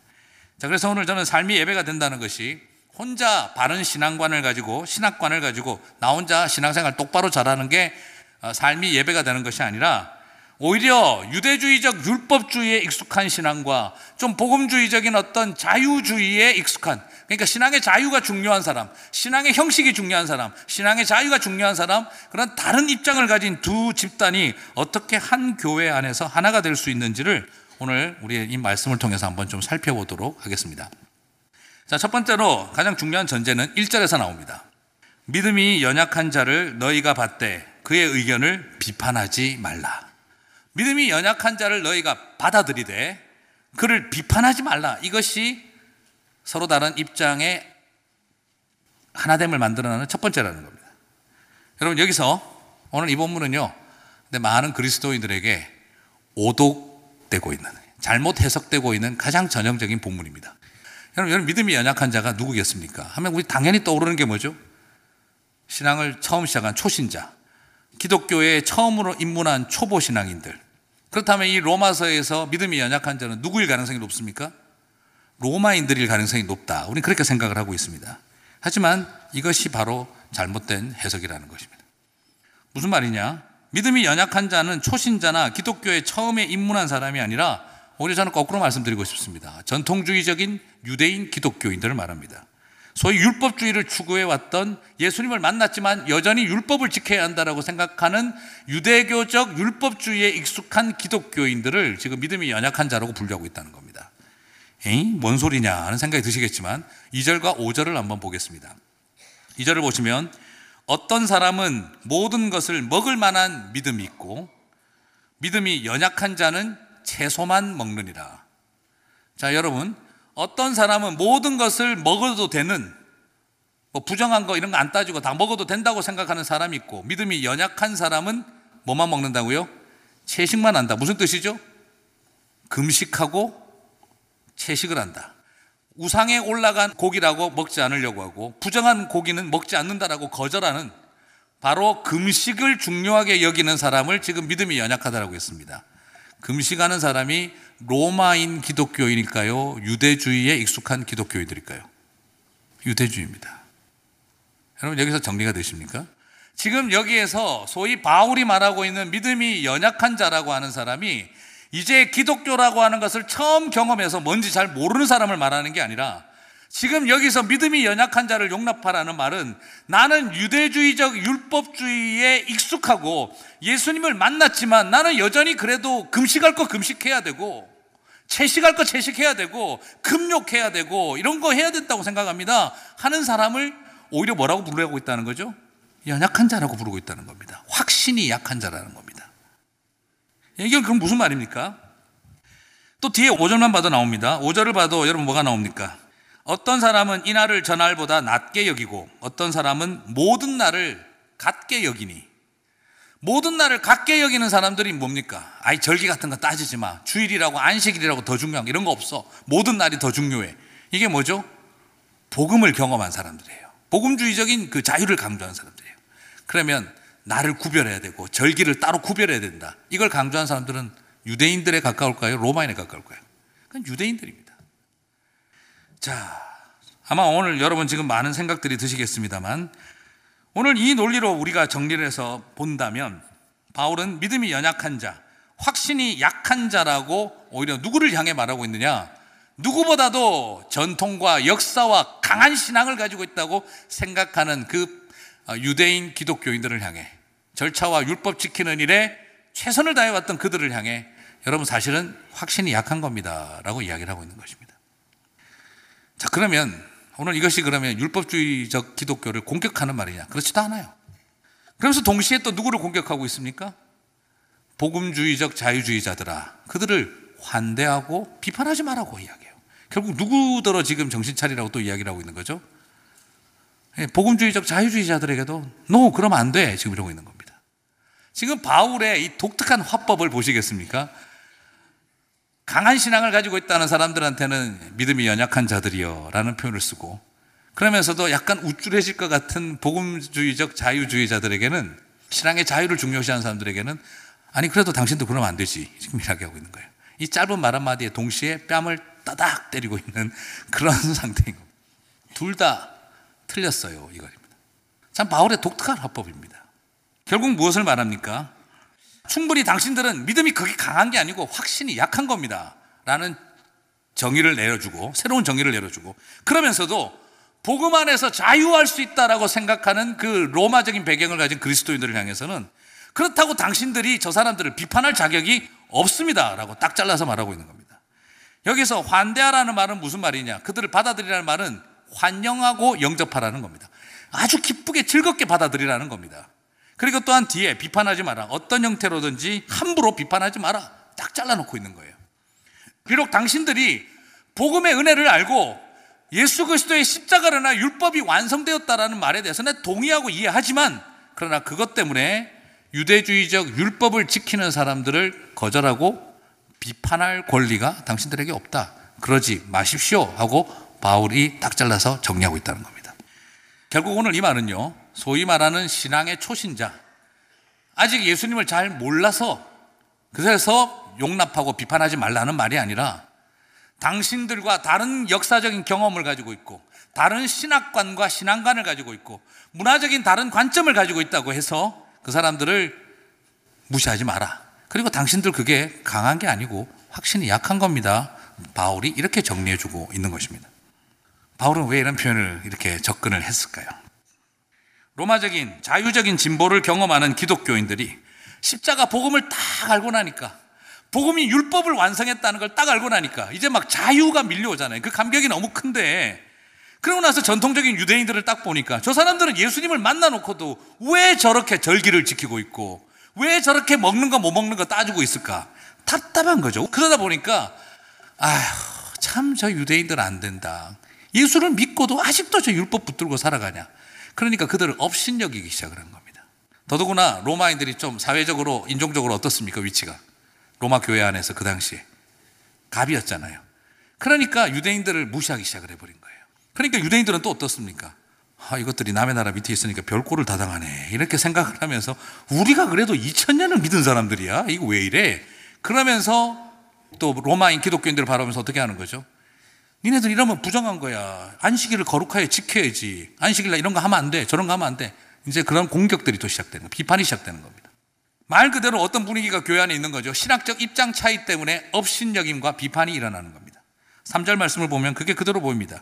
자, 그래서 오늘 저는 삶이 예배가 된다는 것이 혼자 바른 신앙관을 가지고 신학관을 가지고 나 혼자 신앙생활 똑바로 잘하는 게 어, 삶이 예배가 되는 것이 아니라 오히려 유대주의적 율법주의에 익숙한 신앙과 좀 복음주의적인 어떤 자유주의에 익숙한 그러니까 신앙의 자유가 중요한 사람, 신앙의 형식이 중요한 사람, 신앙의 자유가 중요한 사람 그런 다른 입장을 가진 두 집단이 어떻게 한 교회 안에서 하나가 될 수 있는지를 오늘 우리의 이 말씀을 통해서 한번 좀 살펴보도록 하겠습니다. 자, 첫 번째로 가장 중요한 전제는 1절에서 나옵니다. 믿음이 연약한 자를 너희가 받되 그의 의견을 비판하지 말라. 믿음이 연약한 자를 너희가 받아들이되 그를 비판하지 말라. 이것이 서로 다른 입장의 하나됨을 만들어내는 첫 번째라는 겁니다. 여러분 여기서 오늘 이 본문은요. 많은 그리스도인들에게 오독되고 있는 잘못 해석되고 있는 가장 전형적인 본문입니다. 여러분, 여러분 믿음이 연약한 자가 누구겠습니까? 하면 우리 당연히 떠오르는 게 뭐죠? 신앙을 처음 시작한 초신자, 기독교에 처음으로 입문한 초보 신앙인들. 그렇다면 이 로마서에서 믿음이 연약한 자는 누구일 가능성이 높습니까? 로마인들일 가능성이 높다. 우리는 그렇게 생각을 하고 있습니다. 하지만 이것이 바로 잘못된 해석이라는 것입니다. 무슨 말이냐? 믿음이 연약한 자는 초신자나 기독교에 처음에 입문한 사람이 아니라 오히려 저는 거꾸로 말씀드리고 싶습니다. 전통주의적인 유대인 기독교인들을 말합니다. 소위 율법주의를 추구해 왔던 예수님을 만났지만 여전히 율법을 지켜야 한다라고 생각하는 유대교적 율법주의에 익숙한 기독교인들을 지금 믿음이 연약한 자라고 분류하고 있다는 겁니다. 에이, 뭔 소리냐 하는 생각이 드시겠지만 2절과 5절을 한번 보겠습니다. 2절을 보시면 어떤 사람은 모든 것을 먹을 만한 믿음이 있고 믿음이 연약한 자는 채소만 먹느니라. 자, 여러분, 어떤 사람은 모든 것을 먹어도 되는 뭐 부정한 거 이런 거 안 따지고 다 먹어도 된다고 생각하는 사람이 있고 믿음이 연약한 사람은 뭐만 먹는다고요? 채식만 한다. 무슨 뜻이죠? 금식하고 채식을 한다. 우상에 올라간 고기라고 먹지 않으려고 하고 부정한 고기는 먹지 않는다라고 거절하는 바로 금식을 중요하게 여기는 사람을 지금 믿음이 연약하다라고 했습니다. 금식하는 사람이 로마인 기독교인일까요? 유대주의에 익숙한 기독교인들일까요? 유대주의입니다. 여러분 여기서 정리가 되십니까? 지금 여기에서 소위 바울이 말하고 있는 믿음이 연약한 자라고 하는 사람이 이제 기독교라고 하는 것을 처음 경험해서 뭔지 잘 모르는 사람을 말하는 게 아니라 지금 여기서 믿음이 연약한 자를 용납하라는 말은 나는 유대주의적 율법주의에 익숙하고 예수님을 만났지만 나는 여전히 그래도 금식할 거 금식해야 되고 채식할 거 채식해야 되고 금욕해야 되고 이런 거 해야 된다고 생각합니다. 하는 사람을 오히려 뭐라고 부르고 있다는 거죠? 연약한 자라고 부르고 있다는 겁니다. 확신이 약한 자라는 겁니다. 이건 그럼 무슨 말입니까? 또 뒤에 5절만 봐도 나옵니다. 5절을 봐도 여러분 뭐가 나옵니까? 어떤 사람은 이 날을 저 날보다 낮게 여기고 어떤 사람은 모든 날을 같게 여기니 모든 날을 같게 여기는 사람들이 뭡니까? 아이 절기 같은 거 따지지 마. 주일이라고 안식일이라고 더 중요한 게 이런 거 없어. 모든 날이 더 중요해. 이게 뭐죠? 복음을 경험한 사람들이에요. 복음주의적인 그 자유를 강조하는 사람들이에요. 그러면 나를 구별해야 되고 절기를 따로 구별해야 된다. 이걸 강조한 사람들은 유대인들에 가까울까요? 로마인에 가까울까요? 그건 유대인들입니다. 자, 아마 오늘 여러분 지금 많은 생각들이 드시겠습니다만 오늘 이 논리로 우리가 정리를 해서 본다면 바울은 믿음이 연약한 자, 확신이 약한 자라고 오히려 누구를 향해 말하고 있느냐? 누구보다도 전통과 역사와 강한 신앙을 가지고 있다고 생각하는 그 유대인 기독교인들을 향해 절차와 율법 지키는 일에 최선을 다해왔던 그들을 향해 여러분 사실은 확신이 약한 겁니다. 라고 이야기를 하고 있는 것입니다. 자, 그러면 오늘 이것이 그러면 율법주의적 기독교를 공격하는 말이냐? 그렇지도 않아요. 그러면서 동시에 또 누구를 공격하고 있습니까? 복음주의적 자유주의자들아. 그들을 환대하고 비판하지 말라고 이야기해요. 결국 누구더러 지금 정신 차리라고 또 이야기를 하고 있는 거죠? 예, 복음주의적 자유주의자들에게도 노 그러면 안 돼. 지금 이러고 있는 겁니다. 지금 바울의 이 독특한 화법을 보시겠습니까? 강한 신앙을 가지고 있다는 사람들한테는 믿음이 연약한 자들이요 라는 표현을 쓰고 그러면서도 약간 우쭐해질 것 같은 복음주의적 자유주의자들에게는 신앙의 자유를 중요시하는 사람들에게는 아니 그래도 당신도 그러면 안 되지. 지금 이야기하고 있는 거예요. 이 짧은 말 한마디에 동시에 뺨을 따닥 때리고 있는 그런 상태인 겁니다. 둘 다 틀렸어요 이거입니다. 참 바울의 독특한 화법입니다. 결국 무엇을 말합니까? 충분히 당신들은 믿음이 그게 강한 게 아니고 확신이 약한 겁니다. 라는 정의를 내려주고, 새로운 정의를 내려주고, 그러면서도 복음 안에서 자유할 수 있다라고 생각하는 그 로마적인 배경을 가진 그리스도인들을 향해서는 그렇다고 당신들이 저 사람들을 비판할 자격이 없습니다. 라고 딱 잘라서 말하고 있는 겁니다. 여기서 환대하라는 말은 무슨 말이냐? 그들을 받아들이라는 말은 환영하고 영접하라는 겁니다. 아주 기쁘게 즐겁게 받아들이라는 겁니다. 그리고 또한 뒤에 비판하지 마라. 어떤 형태로든지 함부로 비판하지 마라. 딱 잘라놓고 있는 거예요. 비록 당신들이 복음의 은혜를 알고 예수 그리스도의 십자가나 율법이 완성되었다라는 말에 대해서는 동의하고 이해하지만 그러나 그것 때문에 유대주의적 율법을 지키는 사람들을 거절하고 비판할 권리가 당신들에게 없다. 그러지 마십시오 하고 바울이 딱 잘라서 정리하고 있다는 겁니다. 결국 오늘 이 말은요. 소위 말하는 신앙의 초신자, 아직 예수님을 잘 몰라서 그래서 용납하고 비판하지 말라는 말이 아니라 당신들과 다른 역사적인 경험을 가지고 있고 다른 신학관과 신앙관을 가지고 있고 문화적인 다른 관점을 가지고 있다고 해서 그 사람들을 무시하지 마라. 그리고 당신들 그게 강한 게 아니고 확신이 약한 겁니다. 바울이 이렇게 정리해 주고 있는 것입니다. 바울은 왜 이런 표현을 이렇게 접근을 했을까요? 로마적인 자유적인 진보를 경험하는 기독교인들이 십자가 복음을 딱 알고 나니까 복음이 율법을 완성했다는 걸 딱 알고 나니까 이제 막 자유가 밀려오잖아요. 그 감격이 너무 큰데 그러고 나서 전통적인 유대인들을 딱 보니까 저 사람들은 예수님을 만나놓고도 왜 저렇게 절기를 지키고 있고 왜 저렇게 먹는 거 못 먹는 거 따지고 있을까? 답답한 거죠. 그러다 보니까 아휴 참 저 유대인들 안 된다. 예수를 믿고도 아직도 저 율법 붙들고 살아가냐. 그러니까 그들을 업신여기기 시작을 한 겁니다. 더더구나 로마인들이 좀 사회적으로 인종적으로 어떻습니까 위치가 로마 교회 안에서 그 당시에 갑이었잖아요. 그러니까 유대인들을 무시하기 시작을 해버린 거예요. 그러니까 유대인들은 또 어떻습니까? 아, 이것들이 남의 나라 밑에 있으니까 별꼴을 다 당하네. 이렇게 생각을 하면서 우리가 그래도 2000년을 믿은 사람들이야. 이거 왜 이래? 그러면서 또 로마인 기독교인들을 바라보면서 어떻게 하는 거죠? 니네들 이러면 부정한 거야. 안식일을 거룩하게 지켜야지. 안식일날 이런 거 하면 안 돼. 저런 거 하면 안 돼. 이제 그런 공격들이 또 시작되는 거예요. 비판이 시작되는 겁니다. 말 그대로 어떤 분위기가 교회 안에 있는 거죠. 신학적 입장 차이 때문에 업신여김과 비판이 일어나는 겁니다. 3절 말씀을 보면 그게 그대로 보입니다.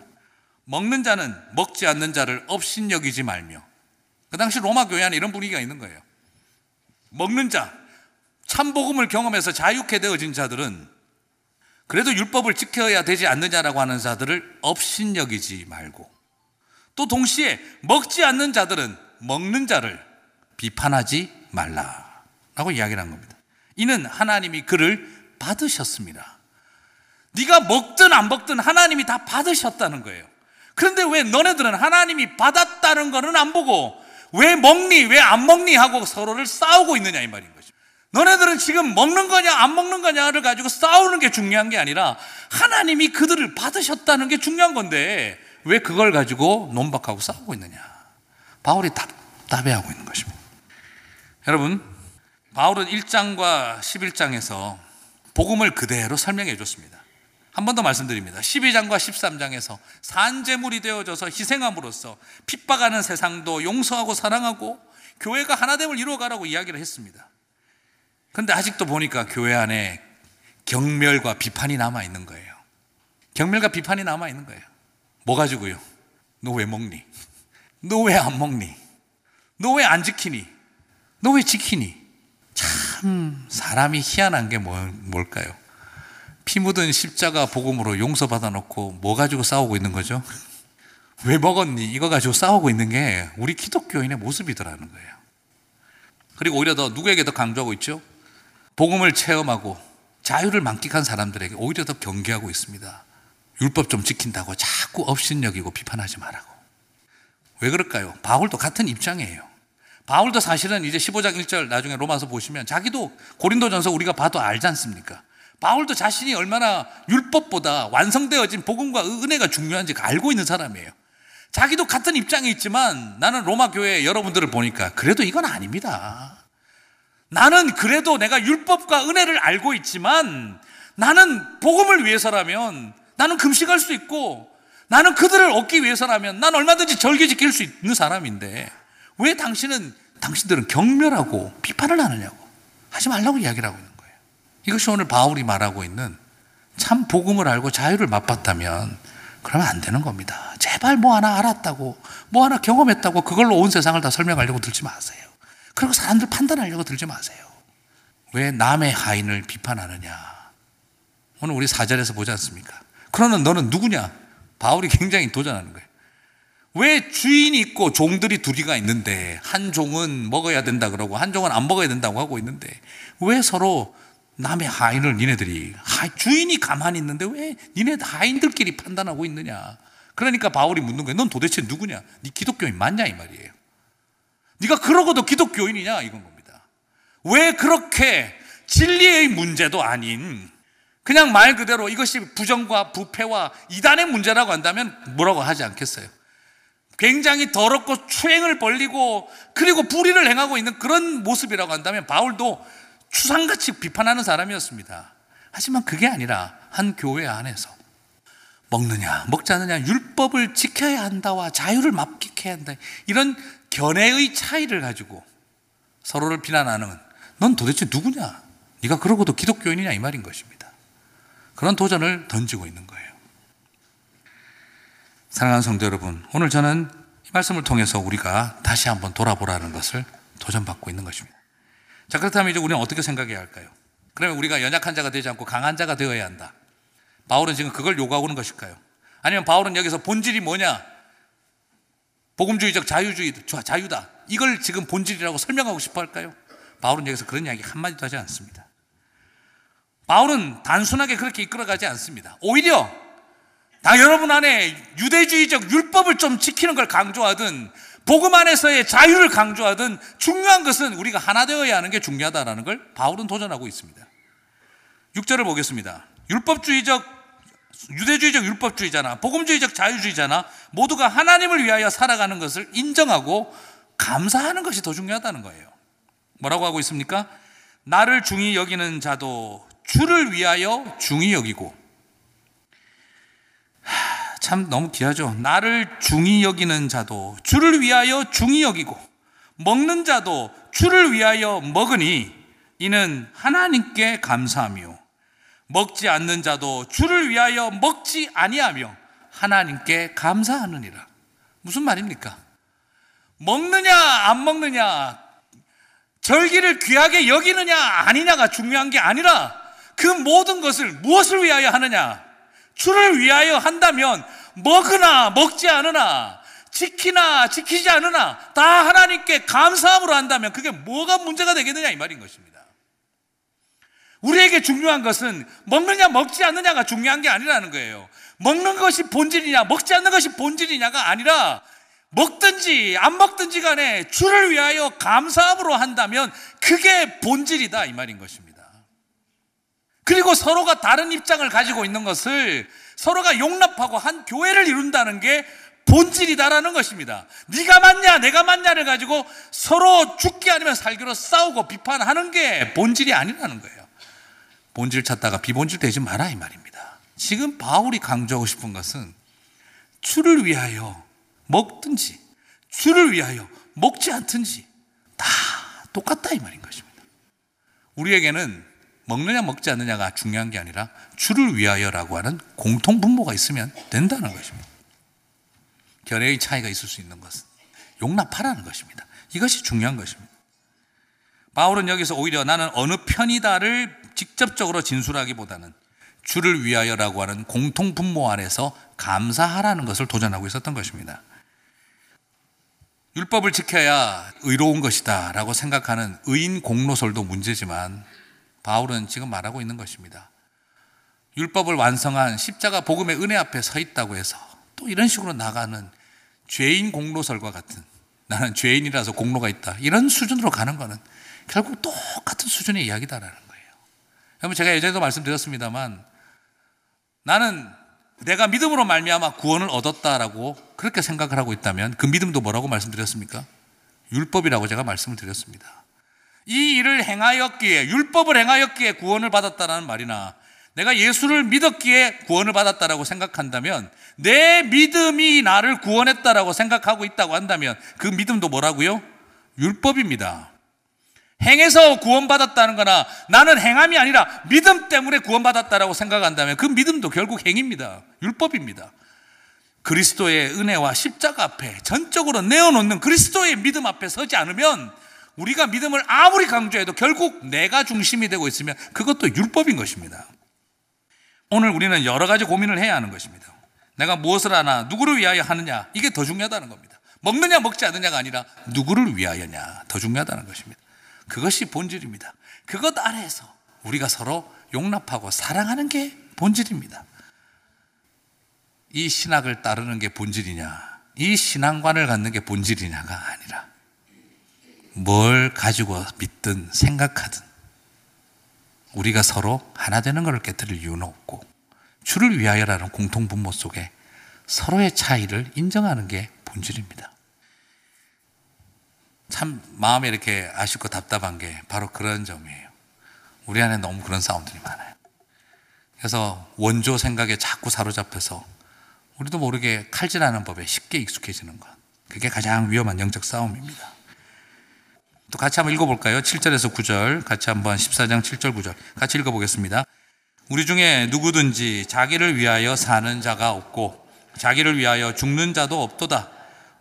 먹는 자는 먹지 않는 자를 업신여기지 말며. 그 당시 로마 교회 안에 이런 분위기가 있는 거예요. 먹는 자, 참복음을 경험해서 자유케 되어진 자들은 그래도 율법을 지켜야 되지 않느냐라고 하는 자들을 업신여기지 말고 또 동시에 먹지 않는 자들은 먹는 자를 비판하지 말라라고 이야기를 한 겁니다. 이는 하나님이 그를 받으셨습니다. 네가 먹든 안 먹든 하나님이 다 받으셨다는 거예요. 그런데 왜 너네들은 하나님이 받았다는 거는 안 보고 왜 먹니 왜 안 먹니 하고 서로를 싸우고 있느냐 이 말인 거죠. 너네들은 지금 먹는 거냐 안 먹는 거냐를 가지고 싸우는 게 중요한 게 아니라 하나님이 그들을 받으셨다는 게 중요한 건데 왜 그걸 가지고 논박하고 싸우고 있느냐. 바울이 답 답해하고 있는 것입니다. 여러분 바울은 1장과 11장에서 복음을 그대로 설명해 줬습니다. 한 번 더 말씀드립니다. 12장과 13장에서 산재물이 되어져서 희생함으로써 핍박하는 세상도 용서하고 사랑하고 교회가 하나됨을 이루어가라고 이야기를 했습니다. 그런데 아직도 보니까 교회 안에 경멸과 비판이 남아 있는 거예요. 경멸과 비판이 남아 있는 거예요. 뭐 가지고요? 너 왜 먹니? 너 왜 안 먹니? 너 왜 안 지키니? 너 왜 지키니? 참 사람이 희한한 게 뭐, 뭘까요? 피 묻은 십자가 복음으로 용서받아 놓고 뭐 가지고 싸우고 있는 거죠? 왜 먹었니? 이거 가지고 싸우고 있는 게 우리 기독교인의 모습이더라는 거예요. 그리고 오히려 더 누구에게 더 강조하고 있죠? 복음을 체험하고 자유를 만끽한 사람들에게 오히려 더 경계하고 있습니다. 율법 좀 지킨다고 자꾸 업신여기고 비판하지 말라고. 왜 그럴까요? 바울도 같은 입장이에요. 바울도 사실은 이제 15장 1절 나중에 로마서 보시면 자기도 고린도전서 우리가 봐도 알지 않습니까? 바울도 자신이 얼마나 율법보다 완성되어진 복음과 은혜가 중요한지 알고 있는 사람이에요. 자기도 같은 입장에 있지만 나는 로마 교회 여러분들을 보니까 그래도 이건 아닙니다. 나는 그래도 내가 율법과 은혜를 알고 있지만 나는 복음을 위해서라면 나는 금식할 수 있고 나는 그들을 얻기 위해서라면 난 얼마든지 절개 지킬 수 있는 사람인데 왜 당신은 당신들은 경멸하고 비판을 하느냐고 하지 말라고 이야기를 하고 있는 거예요. 이것이 오늘 바울이 말하고 있는 참 복음을 알고 자유를 맛봤다면 그러면 안 되는 겁니다. 제발 뭐 하나 알았다고 뭐 하나 경험했다고 그걸로 온 세상을 다 설명하려고 들지 마세요. 그리고 사람들 판단하려고 들지 마세요. 왜 남의 하인을 비판하느냐? 오늘 우리 사절에서 보지 않습니까? 그러는 너는 누구냐? 바울이 굉장히 도전하는 거예요. 왜 주인이 있고 종들이 둘이가 있는데 한 종은 먹어야 된다 그러고 한 종은 안 먹어야 된다고 하고 있는데 왜 서로 남의 하인을 니네들이 주인이 가만히 있는데 왜 니네 하인들끼리 판단하고 있느냐? 그러니까 바울이 묻는 거예요. 넌 도대체 누구냐? 네 기독교인 맞냐 이 말이에요. 네가 그러고도 기독교인이냐 이건 겁니다. 왜 그렇게 진리의 문제도 아닌 그냥 말 그대로 이것이 부정과 부패와 이단의 문제라고 한다면 뭐라고 하지 않겠어요? 굉장히 더럽고 추행을 벌리고 그리고 불의를 행하고 있는 그런 모습이라고 한다면 바울도 추상같이 비판하는 사람이었습니다. 하지만 그게 아니라 한 교회 안에서 먹느냐 먹지 않느냐 율법을 지켜야 한다와 자유를 맡기해야 한다 이런 견해의 차이를 가지고 서로를 비난하는 넌 도대체 누구냐? 네가 그러고도 기독교인이냐 이 말인 것입니다. 그런 도전을 던지고 있는 거예요. 사랑하는 성도 여러분, 오늘 저는 이 말씀을 통해서 우리가 다시 한번 돌아보라는 것을 도전받고 있는 것입니다. 자, 그렇다면 이제 우리는 어떻게 생각해야 할까요? 그러면 우리가 연약한 자가 되지 않고 강한 자가 되어야 한다. 바울은 지금 그걸 요구하고 있는 것일까요? 아니면 바울은 여기서 본질이 뭐냐? 복음주의적 자유주의, 자유다. 이걸 지금 본질이라고 설명하고 싶어 할까요? 바울은 여기서 그런 이야기 한마디도 하지 않습니다. 바울은 단순하게 그렇게 이끌어가지 않습니다. 오히려 다 여러분 안에 유대주의적 율법을 좀 지키는 걸 강조하든 복음 안에서의 자유를 강조하든 중요한 것은 우리가 하나 되어야 하는 게 중요하다라는 걸 바울은 도전하고 있습니다. 6절을 보겠습니다. 율법주의적 유대주의적 율법주의잖아. 복음주의적 자유주의잖아. 모두가 하나님을 위하여 살아가는 것을 인정하고 감사하는 것이 더 중요하다는 거예요. 뭐라고 하고 있습니까? 나를 중히 여기는 자도 주를 위하여 중히 여기고 하, 참 너무 귀하죠. 나를 중히 여기는 자도 주를 위하여 중히 여기고 먹는 자도 주를 위하여 먹으니 이는 하나님께 감사하며 먹지 않는 자도 주를 위하여 먹지 아니하며 하나님께 감사하느니라. 무슨 말입니까? 먹느냐 안 먹느냐 절기를 귀하게 여기느냐 아니냐가 중요한 게 아니라 그 모든 것을 무엇을 위하여 하느냐 주를 위하여 한다면 먹으나 먹지 않으나 지키나 지키지 않으나 다 하나님께 감사함으로 한다면 그게 뭐가 문제가 되겠느냐 이 말인 것입니다. 우리에게 중요한 것은 먹느냐 먹지 않느냐가 중요한 게 아니라는 거예요. 먹는 것이 본질이냐 먹지 않는 것이 본질이냐가 아니라 먹든지 안 먹든지 간에 주를 위하여 감사함으로 한다면 그게 본질이다 이 말인 것입니다. 그리고 서로가 다른 입장을 가지고 있는 것을 서로가 용납하고 한 교회를 이룬다는 게 본질이다라는 것입니다. 네가 맞냐, 내가 맞냐를 가지고 서로 죽기 아니면 살기로 싸우고 비판하는 게 본질이 아니라는 거예요. 본질 찾다가 비본질 되지 마라 이 말입니다. 지금 바울이 강조하고 싶은 것은 주를 위하여 먹든지 주를 위하여 먹지 않든지 다 똑같다 이 말인 것입니다. 우리에게는 먹느냐 먹지 않느냐가 중요한 게 아니라 주를 위하여라고 하는 공통 분모가 있으면 된다는 것입니다. 결의의 차이가 있을 수 있는 것은 용납하라는 것입니다. 이것이 중요한 것입니다. 바울은 여기서 오히려 나는 어느 편이다를 직접적으로 진술하기보다는 주를 위하여라고 하는 공통 분모 안에서 감사하라는 것을 도전하고 있었던 것입니다. 율법을 지켜야 의로운 것이다 라고 생각하는 의인 공로설도 문제지만 바울은 지금 말하고 있는 것입니다. 율법을 완성한 십자가 복음의 은혜 앞에 서 있다고 해서 또 이런 식으로 나가는 죄인 공로설과 같은 나는 죄인이라서 공로가 있다. 이런 수준으로 가는 거는 결국 똑같은 수준의 이야기다라는 여러분 제가 예전에도 말씀드렸습니다만 나는 내가 믿음으로 말미암아 구원을 얻었다라고 그렇게 생각을 하고 있다면 그 믿음도 뭐라고 말씀드렸습니까? 율법이라고 제가 말씀을 드렸습니다. 이 일을 행하였기에 율법을 행하였기에 구원을 받았다라는 말이나 내가 예수를 믿었기에 구원을 받았다라고 생각한다면 내 믿음이 나를 구원했다라고 생각하고 있다고 한다면 그 믿음도 뭐라고요? 율법입니다. 행해서 구원받았다는 거나 나는 행함이 아니라 믿음 때문에 구원받았다라고 생각한다면 그 믿음도 결국 행입니다. 율법입니다. 그리스도의 은혜와 십자가 앞에 전적으로 내어놓는 그리스도의 믿음 앞에 서지 않으면 우리가 믿음을 아무리 강조해도 결국 내가 중심이 되고 있으면 그것도 율법인 것입니다. 오늘 우리는 여러 가지 고민을 해야 하는 것입니다. 내가 무엇을 하나, 누구를 위하여 하느냐, 이게 더 중요하다는 겁니다. 먹느냐, 먹지 않느냐가 아니라 누구를 위하여냐, 더 중요하다는 것입니다. 그것이 본질입니다. 그것 아래에서 우리가 서로 용납하고 사랑하는 게 본질입니다. 이 신학을 따르는 게 본질이냐, 이 신앙관을 갖는 게 본질이냐가 아니라 뭘 가지고 믿든 생각하든 우리가 서로 하나 되는 것을 깨뜨릴 이유는 없고 주를 위하여라는 공통 분모 속에 서로의 차이를 인정하는 게 본질입니다. 참 마음에 이렇게 아쉽고 답답한 게 바로 그런 점이에요. 우리 안에 너무 그런 싸움들이 많아요. 그래서 원조 생각에 자꾸 사로잡혀서 우리도 모르게 칼질하는 법에 쉽게 익숙해지는 것. 그게 가장 위험한 영적 싸움입니다. 또 같이 한번 읽어볼까요? 7절에서 9절. 같이 한번 14장 7절 9절. 같이 읽어보겠습니다. 우리 중에 누구든지 자기를 위하여 사는 자가 없고 자기를 위하여 죽는 자도 없도다.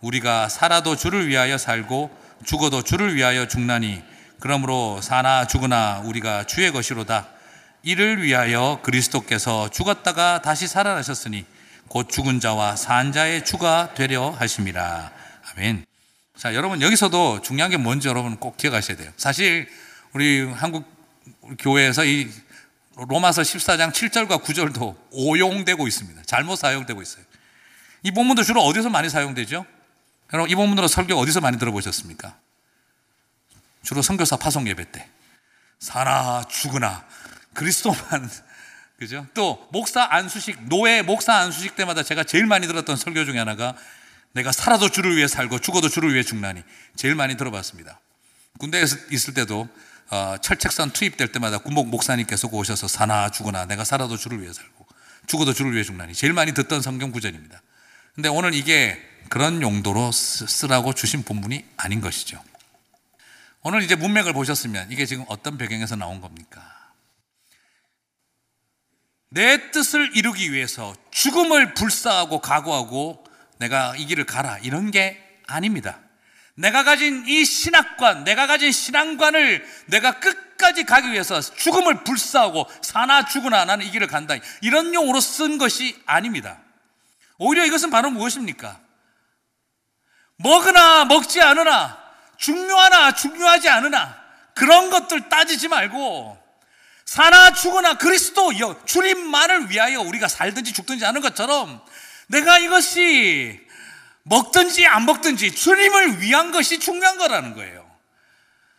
우리가 살아도 주를 위하여 살고 죽어도 주를 위하여 죽나니 그러므로 사나 죽으나 우리가 주의 것이로다. 이를 위하여 그리스도께서 죽었다가 다시 살아나셨으니 곧 죽은 자와 산 자의 주가 되려 하심이라. 아멘. 자, 여러분 여기서도 중요한 게 뭔지 여러분 꼭 기억하셔야 돼요. 사실 우리 한국 교회에서 이 로마서 14장 7절과 9절도 오용되고 있습니다. 잘못 사용되고 있어요. 이 본문도 주로 어디서 많이 사용되죠? 여러분 이 본문으로 설교 어디서 많이 들어보셨습니까? 주로 선교사 파송 예배 때 사나 죽으나 그리스도만 그죠? 또 목사 안수식 노예 목사 안수식 때마다 제가 제일 많이 들었던 설교 중에 하나가 내가 살아도 주를 위해 살고 죽어도 주를 위해 죽나니 제일 많이 들어봤습니다. 군대에 있을 때도 어, 철책선 투입될 때마다 군목 목사님께서 오셔서 사나 죽으나 내가 살아도 주를 위해 살고 죽어도 주를 위해 죽나니 제일 많이 듣던 성경 구절입니다. 근데 오늘 이게 그런 용도로 쓰라고 주신 본문이 아닌 것이죠. 오늘 이제 문맥을 보셨으면 이게 지금 어떤 배경에서 나온 겁니까? 내 뜻을 이루기 위해서 죽음을 불사하고 각오하고 내가 이 길을 가라 이런 게 아닙니다. 내가 가진 이 신학관, 내가 가진 신앙관을 내가 끝까지 가기 위해서 죽음을 불사하고 사나 죽으나 나는 이 길을 간다. 이런 용어로 쓴 것이 아닙니다. 오히려 이것은 바로 무엇입니까? 먹으나 먹지 않으나 중요하나 중요하지 않으나 그런 것들 따지지 말고 사나 죽으나 그리스도 주님만을 위하여 우리가 살든지 죽든지 하는 것처럼 내가 이것이 먹든지 안 먹든지 주님을 위한 것이 중요한 거라는 거예요.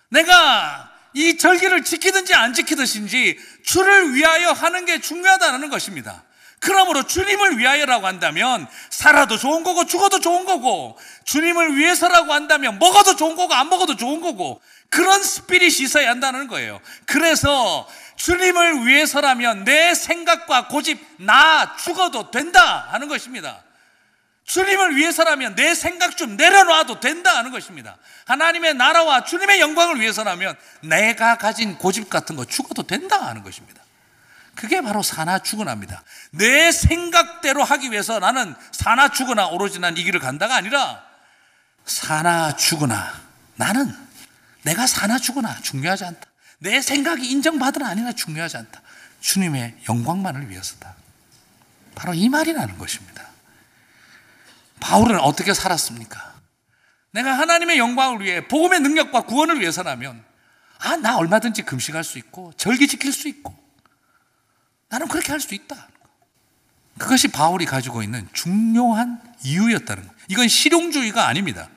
내가 이 절기를 지키든지 안 지키든지 주를 위하여 하는 게 중요하다는 것입니다. 그러므로 주님을 위하여라고 한다면 살아도 좋은 거고 죽어도 좋은 거고 주님을 위해서라고 한다면 먹어도 좋은 거고 안 먹어도 좋은 거고 그런 스피릿이 있어야 한다는 거예요. 그래서 주님을 위해서라면 내 생각과 고집 나 죽어도 된다 하는 것입니다. 주님을 위해서라면 내 생각 좀 내려놔도 된다 하는 것입니다. 하나님의 나라와 주님의 영광을 위해서라면 내가 가진 고집 같은 거 죽어도 된다 하는 것입니다. 그게 바로 사나 죽으나입니다. 내 생각대로 하기 위해서 나는 사나 죽으나 오로지 난 이 길을 간다가 아니라 사나 죽으나 나는 내가 사나 죽으나 중요하지 않다. 내 생각이 인정받으나 아니나 중요하지 않다. 주님의 영광만을 위해서다. 바로 이 말이라는 것입니다. 바울은 어떻게 살았습니까? 내가 하나님의 영광을 위해 복음의 능력과 구원을 위해서라면 아, 나 얼마든지 금식할 수 있고 절기 지킬 수 있고 나는 그렇게 할수 있다. 그것이 바울이 가지고 있는 중요한 이유였다는 것. 이건 실용주의가 아닙니다.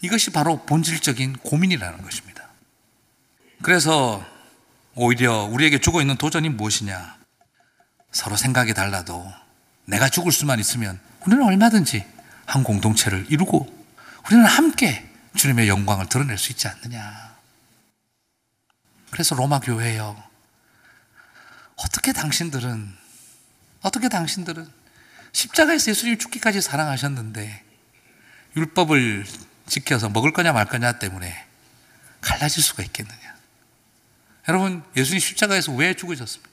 이것이 바로 본질적인 고민이라는 것입니다. 그래서 오히려 우리에게 주고 있는 도전이 무엇이냐? 서로 생각이 달라도 내가 죽을 수만 있으면 우리는 얼마든지 한 공동체를 이루고 우리는 함께 주님의 영광을 드러낼 수 있지 않느냐. 그래서 로마 교회요. 어떻게 당신들은, 어떻게 당신들은 십자가에서 예수님 죽기까지 사랑하셨는데 율법을 지켜서 먹을 거냐 말 거냐 때문에 갈라질 수가 있겠느냐. 여러분, 예수님 십자가에서 왜 죽으셨습니까?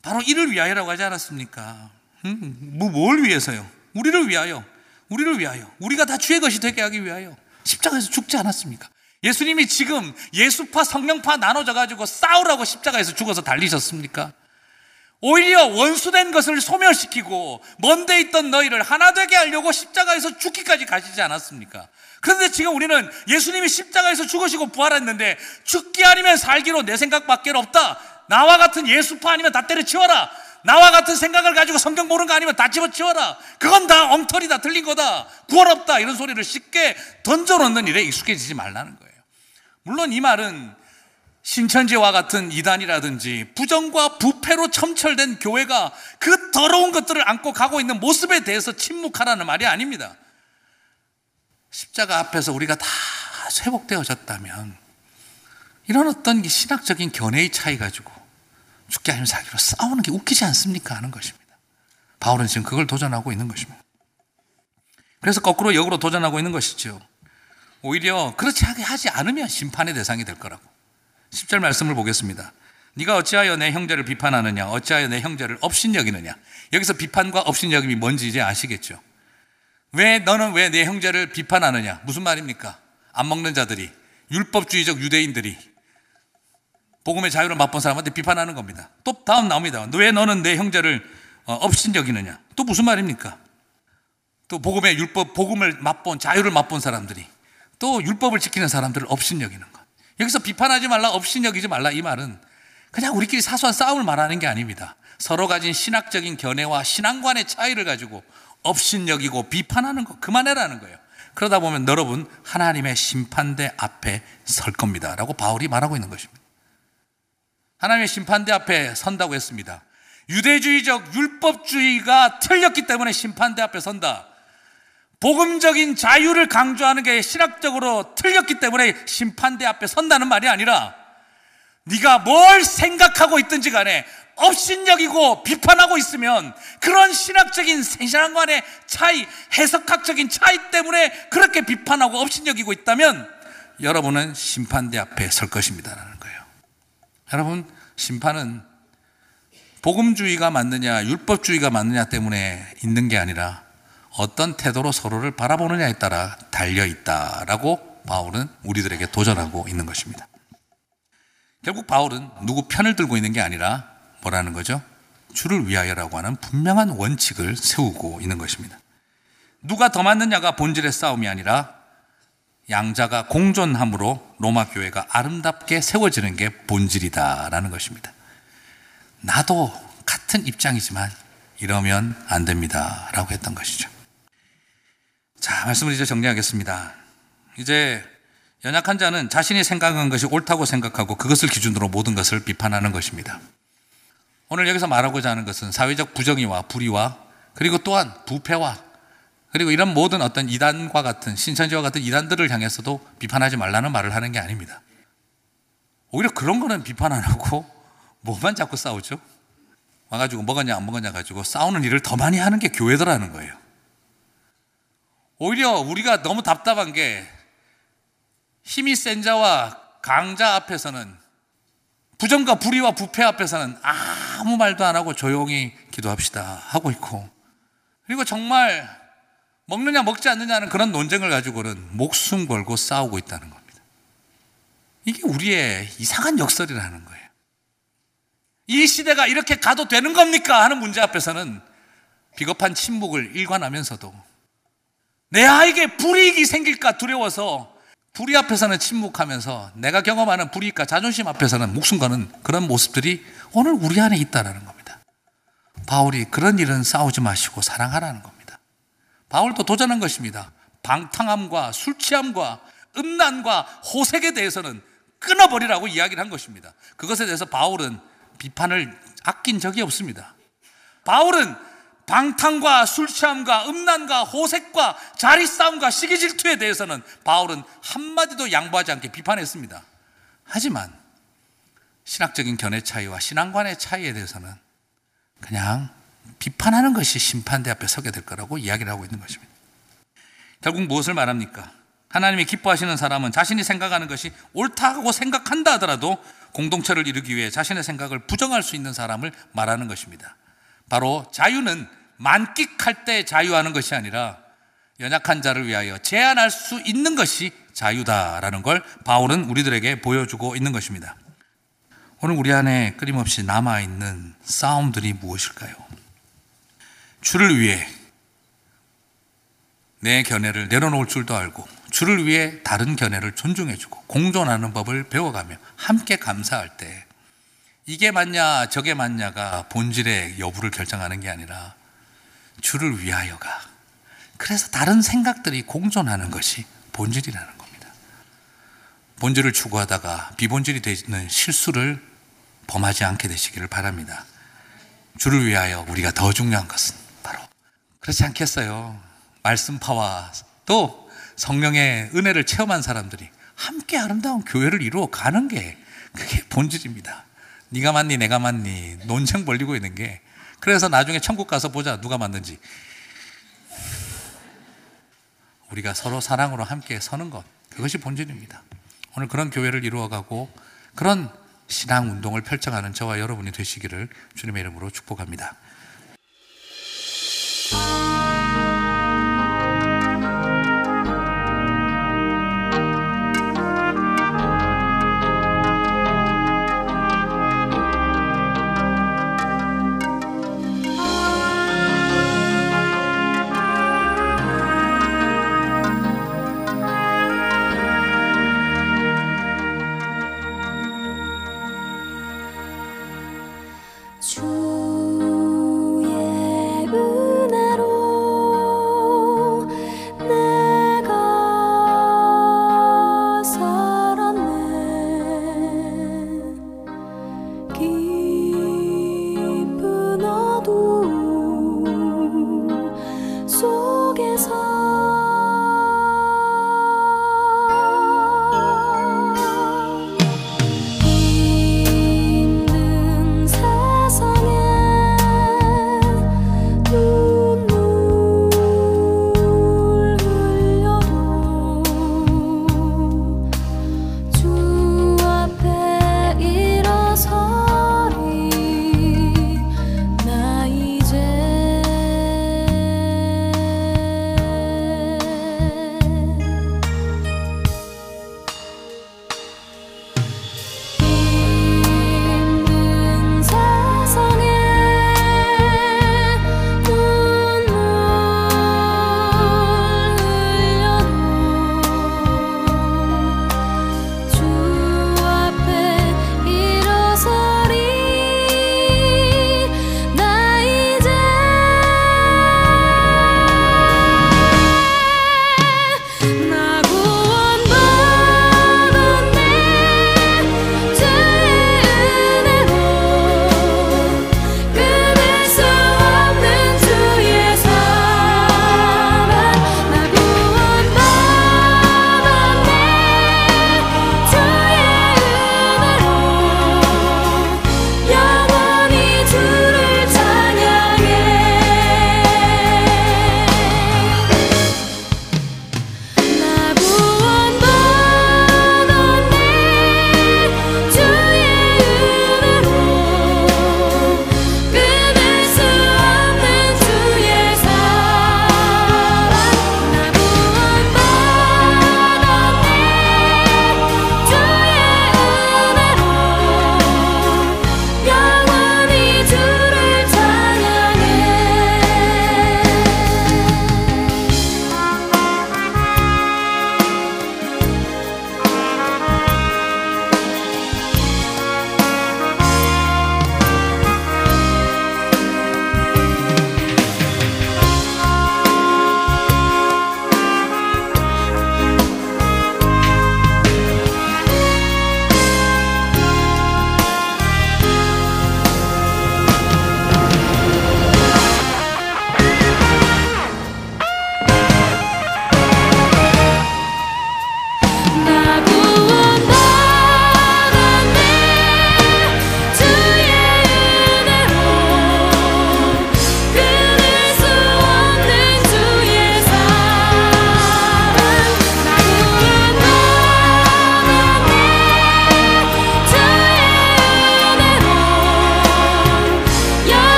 바로 이를 위하여라고 하지 않았습니까? 음, 뭐, 뭘 위해서요? 우리를 위하여, 우리를 위하여, 우리가 다 주의 것이 되게 하기 위하여 십자가에서 죽지 않았습니까? 예수님이 지금 예수파, 성령파 나눠져 가지고 싸우라고 십자가에서 죽어서 달리셨습니까? 오히려 원수된 것을 소멸시키고 먼데 있던 너희를 하나 되게 하려고 십자가에서 죽기까지 가시지 않았습니까? 그런데 지금 우리는 예수님이 십자가에서 죽으시고 부활했는데 죽기 아니면 살기로 내 생각밖에 없다. 나와 같은 예수파 아니면 다 때려치워라. 나와 같은 생각을 가지고 성경 보는 거 아니면 다 집어치워라. 그건 다 엉터리다, 틀린 거다, 구원 없다 이런 소리를 쉽게 던져놓는 일에 익숙해지지 말라는 거예요. 물론 이 말은 신천지와 같은 이단이라든지 부정과 부패로 첨철된 교회가 그 더러운 것들을 안고 가고 있는 모습에 대해서 침묵하라는 말이 아닙니다. 십자가 앞에서 우리가 다 회복되어졌다면 이런 어떤 신학적인 견해의 차이 가지고 죽게 아니면 살기로 싸우는 게 웃기지 않습니까? 하는 것입니다. 바울은 지금 그걸 도전하고 있는 것입니다. 그래서 거꾸로 역으로 도전하고 있는 것이죠. 오히려 그렇지 하지 않으면 심판의 대상이 될 거라고. 10절 말씀을 보겠습니다. 네가 어찌하여 내 형제를 비판하느냐? 어찌하여 내 형제를 업신여기느냐? 여기서 비판과 업신여김이 뭔지 이제 아시겠죠? 왜 너는 왜 내 형제를 비판하느냐? 무슨 말입니까? 안 먹는 자들이 율법주의적 유대인들이 복음의 자유를 맛본 사람한테 비판하는 겁니다. 또 다음 나옵니다. 왜 너는 내 형제를 어, 업신여기느냐? 또 무슨 말입니까? 또 복음의 율법 복음을 맛본 자유를 맛본 사람들이 또 율법을 지키는 사람들을 업신여기는 것. 여기서 비판하지 말라, 업신여기지 말라 이 말은 그냥 우리끼리 사소한 싸움을 말하는 게 아닙니다. 서로 가진 신학적인 견해와 신앙관의 차이를 가지고 업신여기고 비판하는 거 그만해라는 거예요. 그러다 보면 여러분 하나님의 심판대 앞에 설 겁니다. 라고 바울이 말하고 있는 것입니다. 하나님의 심판대 앞에 선다고 했습니다. 유대주의적 율법주의가 틀렸기 때문에 심판대 앞에 선다. 복음적인 자유를 강조하는 게 신학적으로 틀렸기 때문에 심판대 앞에 선다는 말이 아니라 네가 뭘 생각하고 있든지 간에 업신여기고 비판하고 있으면 그런 신학적인 신앙관의 차이, 해석학적인 차이 때문에 그렇게 비판하고 업신여기고 있다면 여러분은 심판대 앞에 설 것입니다라는 거예요. 여러분, 심판은 복음주의가 맞느냐, 율법주의가 맞느냐 때문에 있는 게 아니라 어떤 태도로 서로를 바라보느냐에 따라 달려 있다라고 바울은 우리들에게 도전하고 있는 것입니다. 결국 바울은 누구 편을 들고 있는 게 아니라 뭐라는 거죠? 주를 위하여라고 하는 분명한 원칙을 세우고 있는 것입니다. 누가 더 맞느냐가 본질의 싸움이 아니라 양자가 공존함으로 로마 교회가 아름답게 세워지는 게 본질이다라는 것입니다. 나도 같은 입장이지만 이러면 안 됩니다. 라고 했던 것이죠. 자, 말씀을 이제 정리하겠습니다. 이제 연약한 자는 자신이 생각한 것이 옳다고 생각하고 그것을 기준으로 모든 것을 비판하는 것입니다. 오늘 여기서 말하고자 하는 것은 사회적 부정의와 불의와 그리고 또한 부패와 그리고 이런 모든 어떤 이단과 같은 신천지와 같은 이단들을 향해서도 비판하지 말라는 말을 하는 게 아닙니다. 오히려 그런 거는 비판 안 하고 뭐만 자꾸 싸우죠? 와가지고 먹었냐 안 먹었냐 가지고 싸우는 일을 더 많이 하는 게 교회더라는 거예요. 오히려 우리가 너무 답답한 게 힘이 센 자와 강자 앞에서는 부정과 불의와 부패 앞에서는 아무 말도 안 하고 조용히 기도합시다 하고 있고 그리고 정말 먹느냐 먹지 않느냐는 그런 논쟁을 가지고는 목숨 걸고 싸우고 있다는 겁니다. 이게 우리의 이상한 역설이라는 거예요. 이 시대가 이렇게 가도 되는 겁니까? 하는 문제 앞에서는 비겁한 침묵을 일관하면서도 내 아이에게 불이익이 생길까 두려워서 불의 앞에서는 침묵하면서 내가 경험하는 불이익과 자존심 앞에서는 목숨 거는 그런 모습들이 오늘 우리 안에 있다는 겁니다. 바울이 그런 일은 싸우지 마시고 사랑하라는 겁니다. 바울도 도전한 것입니다. 방탕함과 술 취함과 음란과 호색에 대해서는 끊어버리라고 이야기를 한 것입니다. 그것에 대해서 바울은 비판을 아낀 적이 없습니다. 바울은 방탕과 술 취함과 음란과 호색과 자리 싸움과 시기 질투에 대해서는 바울은 한마디도 양보하지 않게 비판했습니다. 하지만 신학적인 견해 차이와 신앙관의 차이에 대해서는 그냥 비판하는 것이 심판대 앞에 서게 될 거라고 이야기를 하고 있는 것입니다. 결국 무엇을 말합니까? 하나님이 기뻐하시는 사람은 자신이 생각하는 것이 옳다고 생각한다 하더라도 공동체를 이루기 위해 자신의 생각을 부정할 수 있는 사람을 말하는 것입니다. 바로 자유는 만끽할 때 자유하는 것이 아니라 연약한 자를 위하여 제한할 수 있는 것이 자유다라는 걸 바울은 우리들에게 보여주고 있는 것입니다. 오늘 우리 안에 끊임없이 남아있는 싸움들이 무엇일까요? 주를 위해 내 견해를 내려놓을 줄도 알고 주를 위해 다른 견해를 존중해주고 공존하는 법을 배워가며 함께 감사할 때 이게 맞냐 저게 맞냐가 본질의 여부를 결정하는 게 아니라 주를 위하여가 그래서 다른 생각들이 공존하는 것이 본질이라는 겁니다. 본질을 추구하다가 비본질이 되는 실수를 범하지 않게 되시기를 바랍니다. 주를 위하여 우리가 더 중요한 것은 바로 그렇지 않겠어요. 말씀파와 또 성령의 은혜를 체험한 사람들이 함께 아름다운 교회를 이루어 가는 게 그게 본질입니다. 네가 맞니 내가 맞니. 논쟁 벌리고 있는 게. 그래서 나중에 천국 가서 보자. 누가 맞는지. 우리가 서로 사랑으로 함께 서는 것. 그것이 본질입니다. 오늘 그런 교회를 이루어가고 그런 신앙 운동을 펼쳐가는 저와 여러분이 되시기를 주님의 이름으로 축복합니다.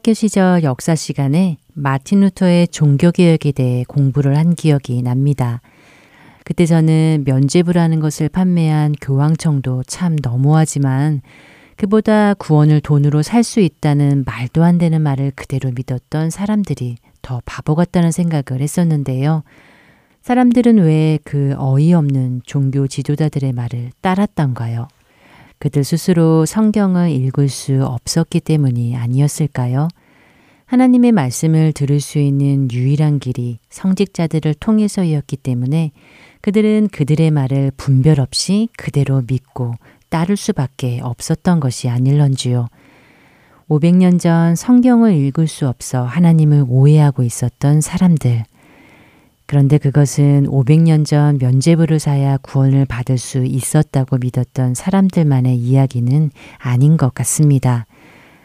중고등학교 시절 역사 시간에 마틴 루터의 종교개혁에 대해 공부를 한 기억이 납니다. 그때 저는 면죄부라는 것을 판매한 교황청도 참 너무하지만 그보다 구원을 돈으로 살 수 있다는 말도 안 되는 말을 그대로 믿었던 사람들이 더 바보 같다는 생각을 했었는데요. 사람들은 왜 그 어이없는 종교 지도자들의 말을 따랐던가요? 그들 스스로 성경을 읽을 수 없었기 때문이 아니었을까요? 하나님의 말씀을 들을 수 있는 유일한 길이 성직자들을 통해서였기 때문에 그들은 그들의 말을 분별 없이 그대로 믿고 따를 수밖에 없었던 것이 아닐런지요. 500년 전 성경을 읽을 수 없어 하나님을 오해하고 있었던 사람들. 그런데 그것은 500년 전 면죄부를 사야 구원을 받을 수 있었다고 믿었던 사람들만의 이야기는 아닌 것 같습니다.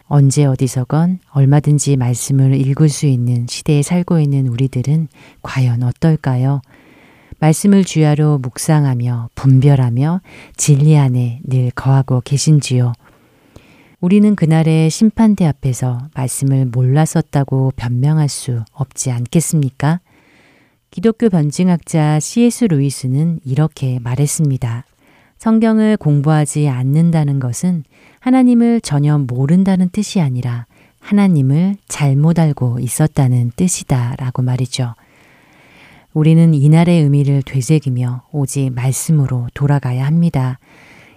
언제 어디서건 얼마든지 말씀을 읽을 수 있는 시대에 살고 있는 우리들은 과연 어떨까요? 말씀을 주야로 묵상하며 분별하며 진리 안에 늘 거하고 계신지요. 우리는 그날의 심판대 앞에서 말씀을 몰랐었다고 변명할 수 없지 않겠습니까? 기독교 변증학자 C.S. 루이스는 이렇게 말했습니다. 성경을 공부하지 않는다는 것은 하나님을 전혀 모른다는 뜻이 아니라 하나님을 잘못 알고 있었다는 뜻이다 라고 말이죠. 우리는 이날의 의미를 되새기며 오직 말씀으로 돌아가야 합니다.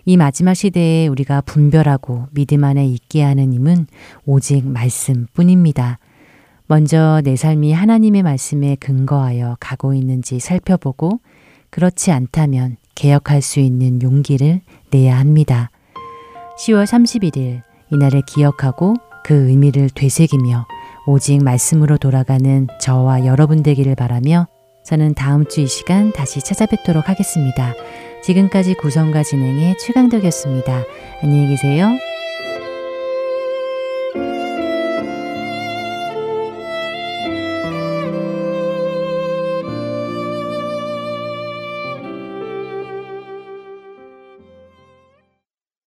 이 마지막 시대에 우리가 분별하고 믿음 안에 있게 하는 힘은 오직 말씀 뿐입니다. 먼저 내 삶이 하나님의 말씀에 근거하여 가고 있는지 살펴보고 그렇지 않다면 개혁할 수 있는 용기를 내야 합니다. 10월 31일 이날을 기억하고 그 의미를 되새기며 오직 말씀으로 돌아가는 저와 여러분 되기를 바라며 저는 다음 주 이 시간 다시 찾아뵙도록 하겠습니다. 지금까지 구성과 진행의 최강덕이었습니다. 안녕히 계세요.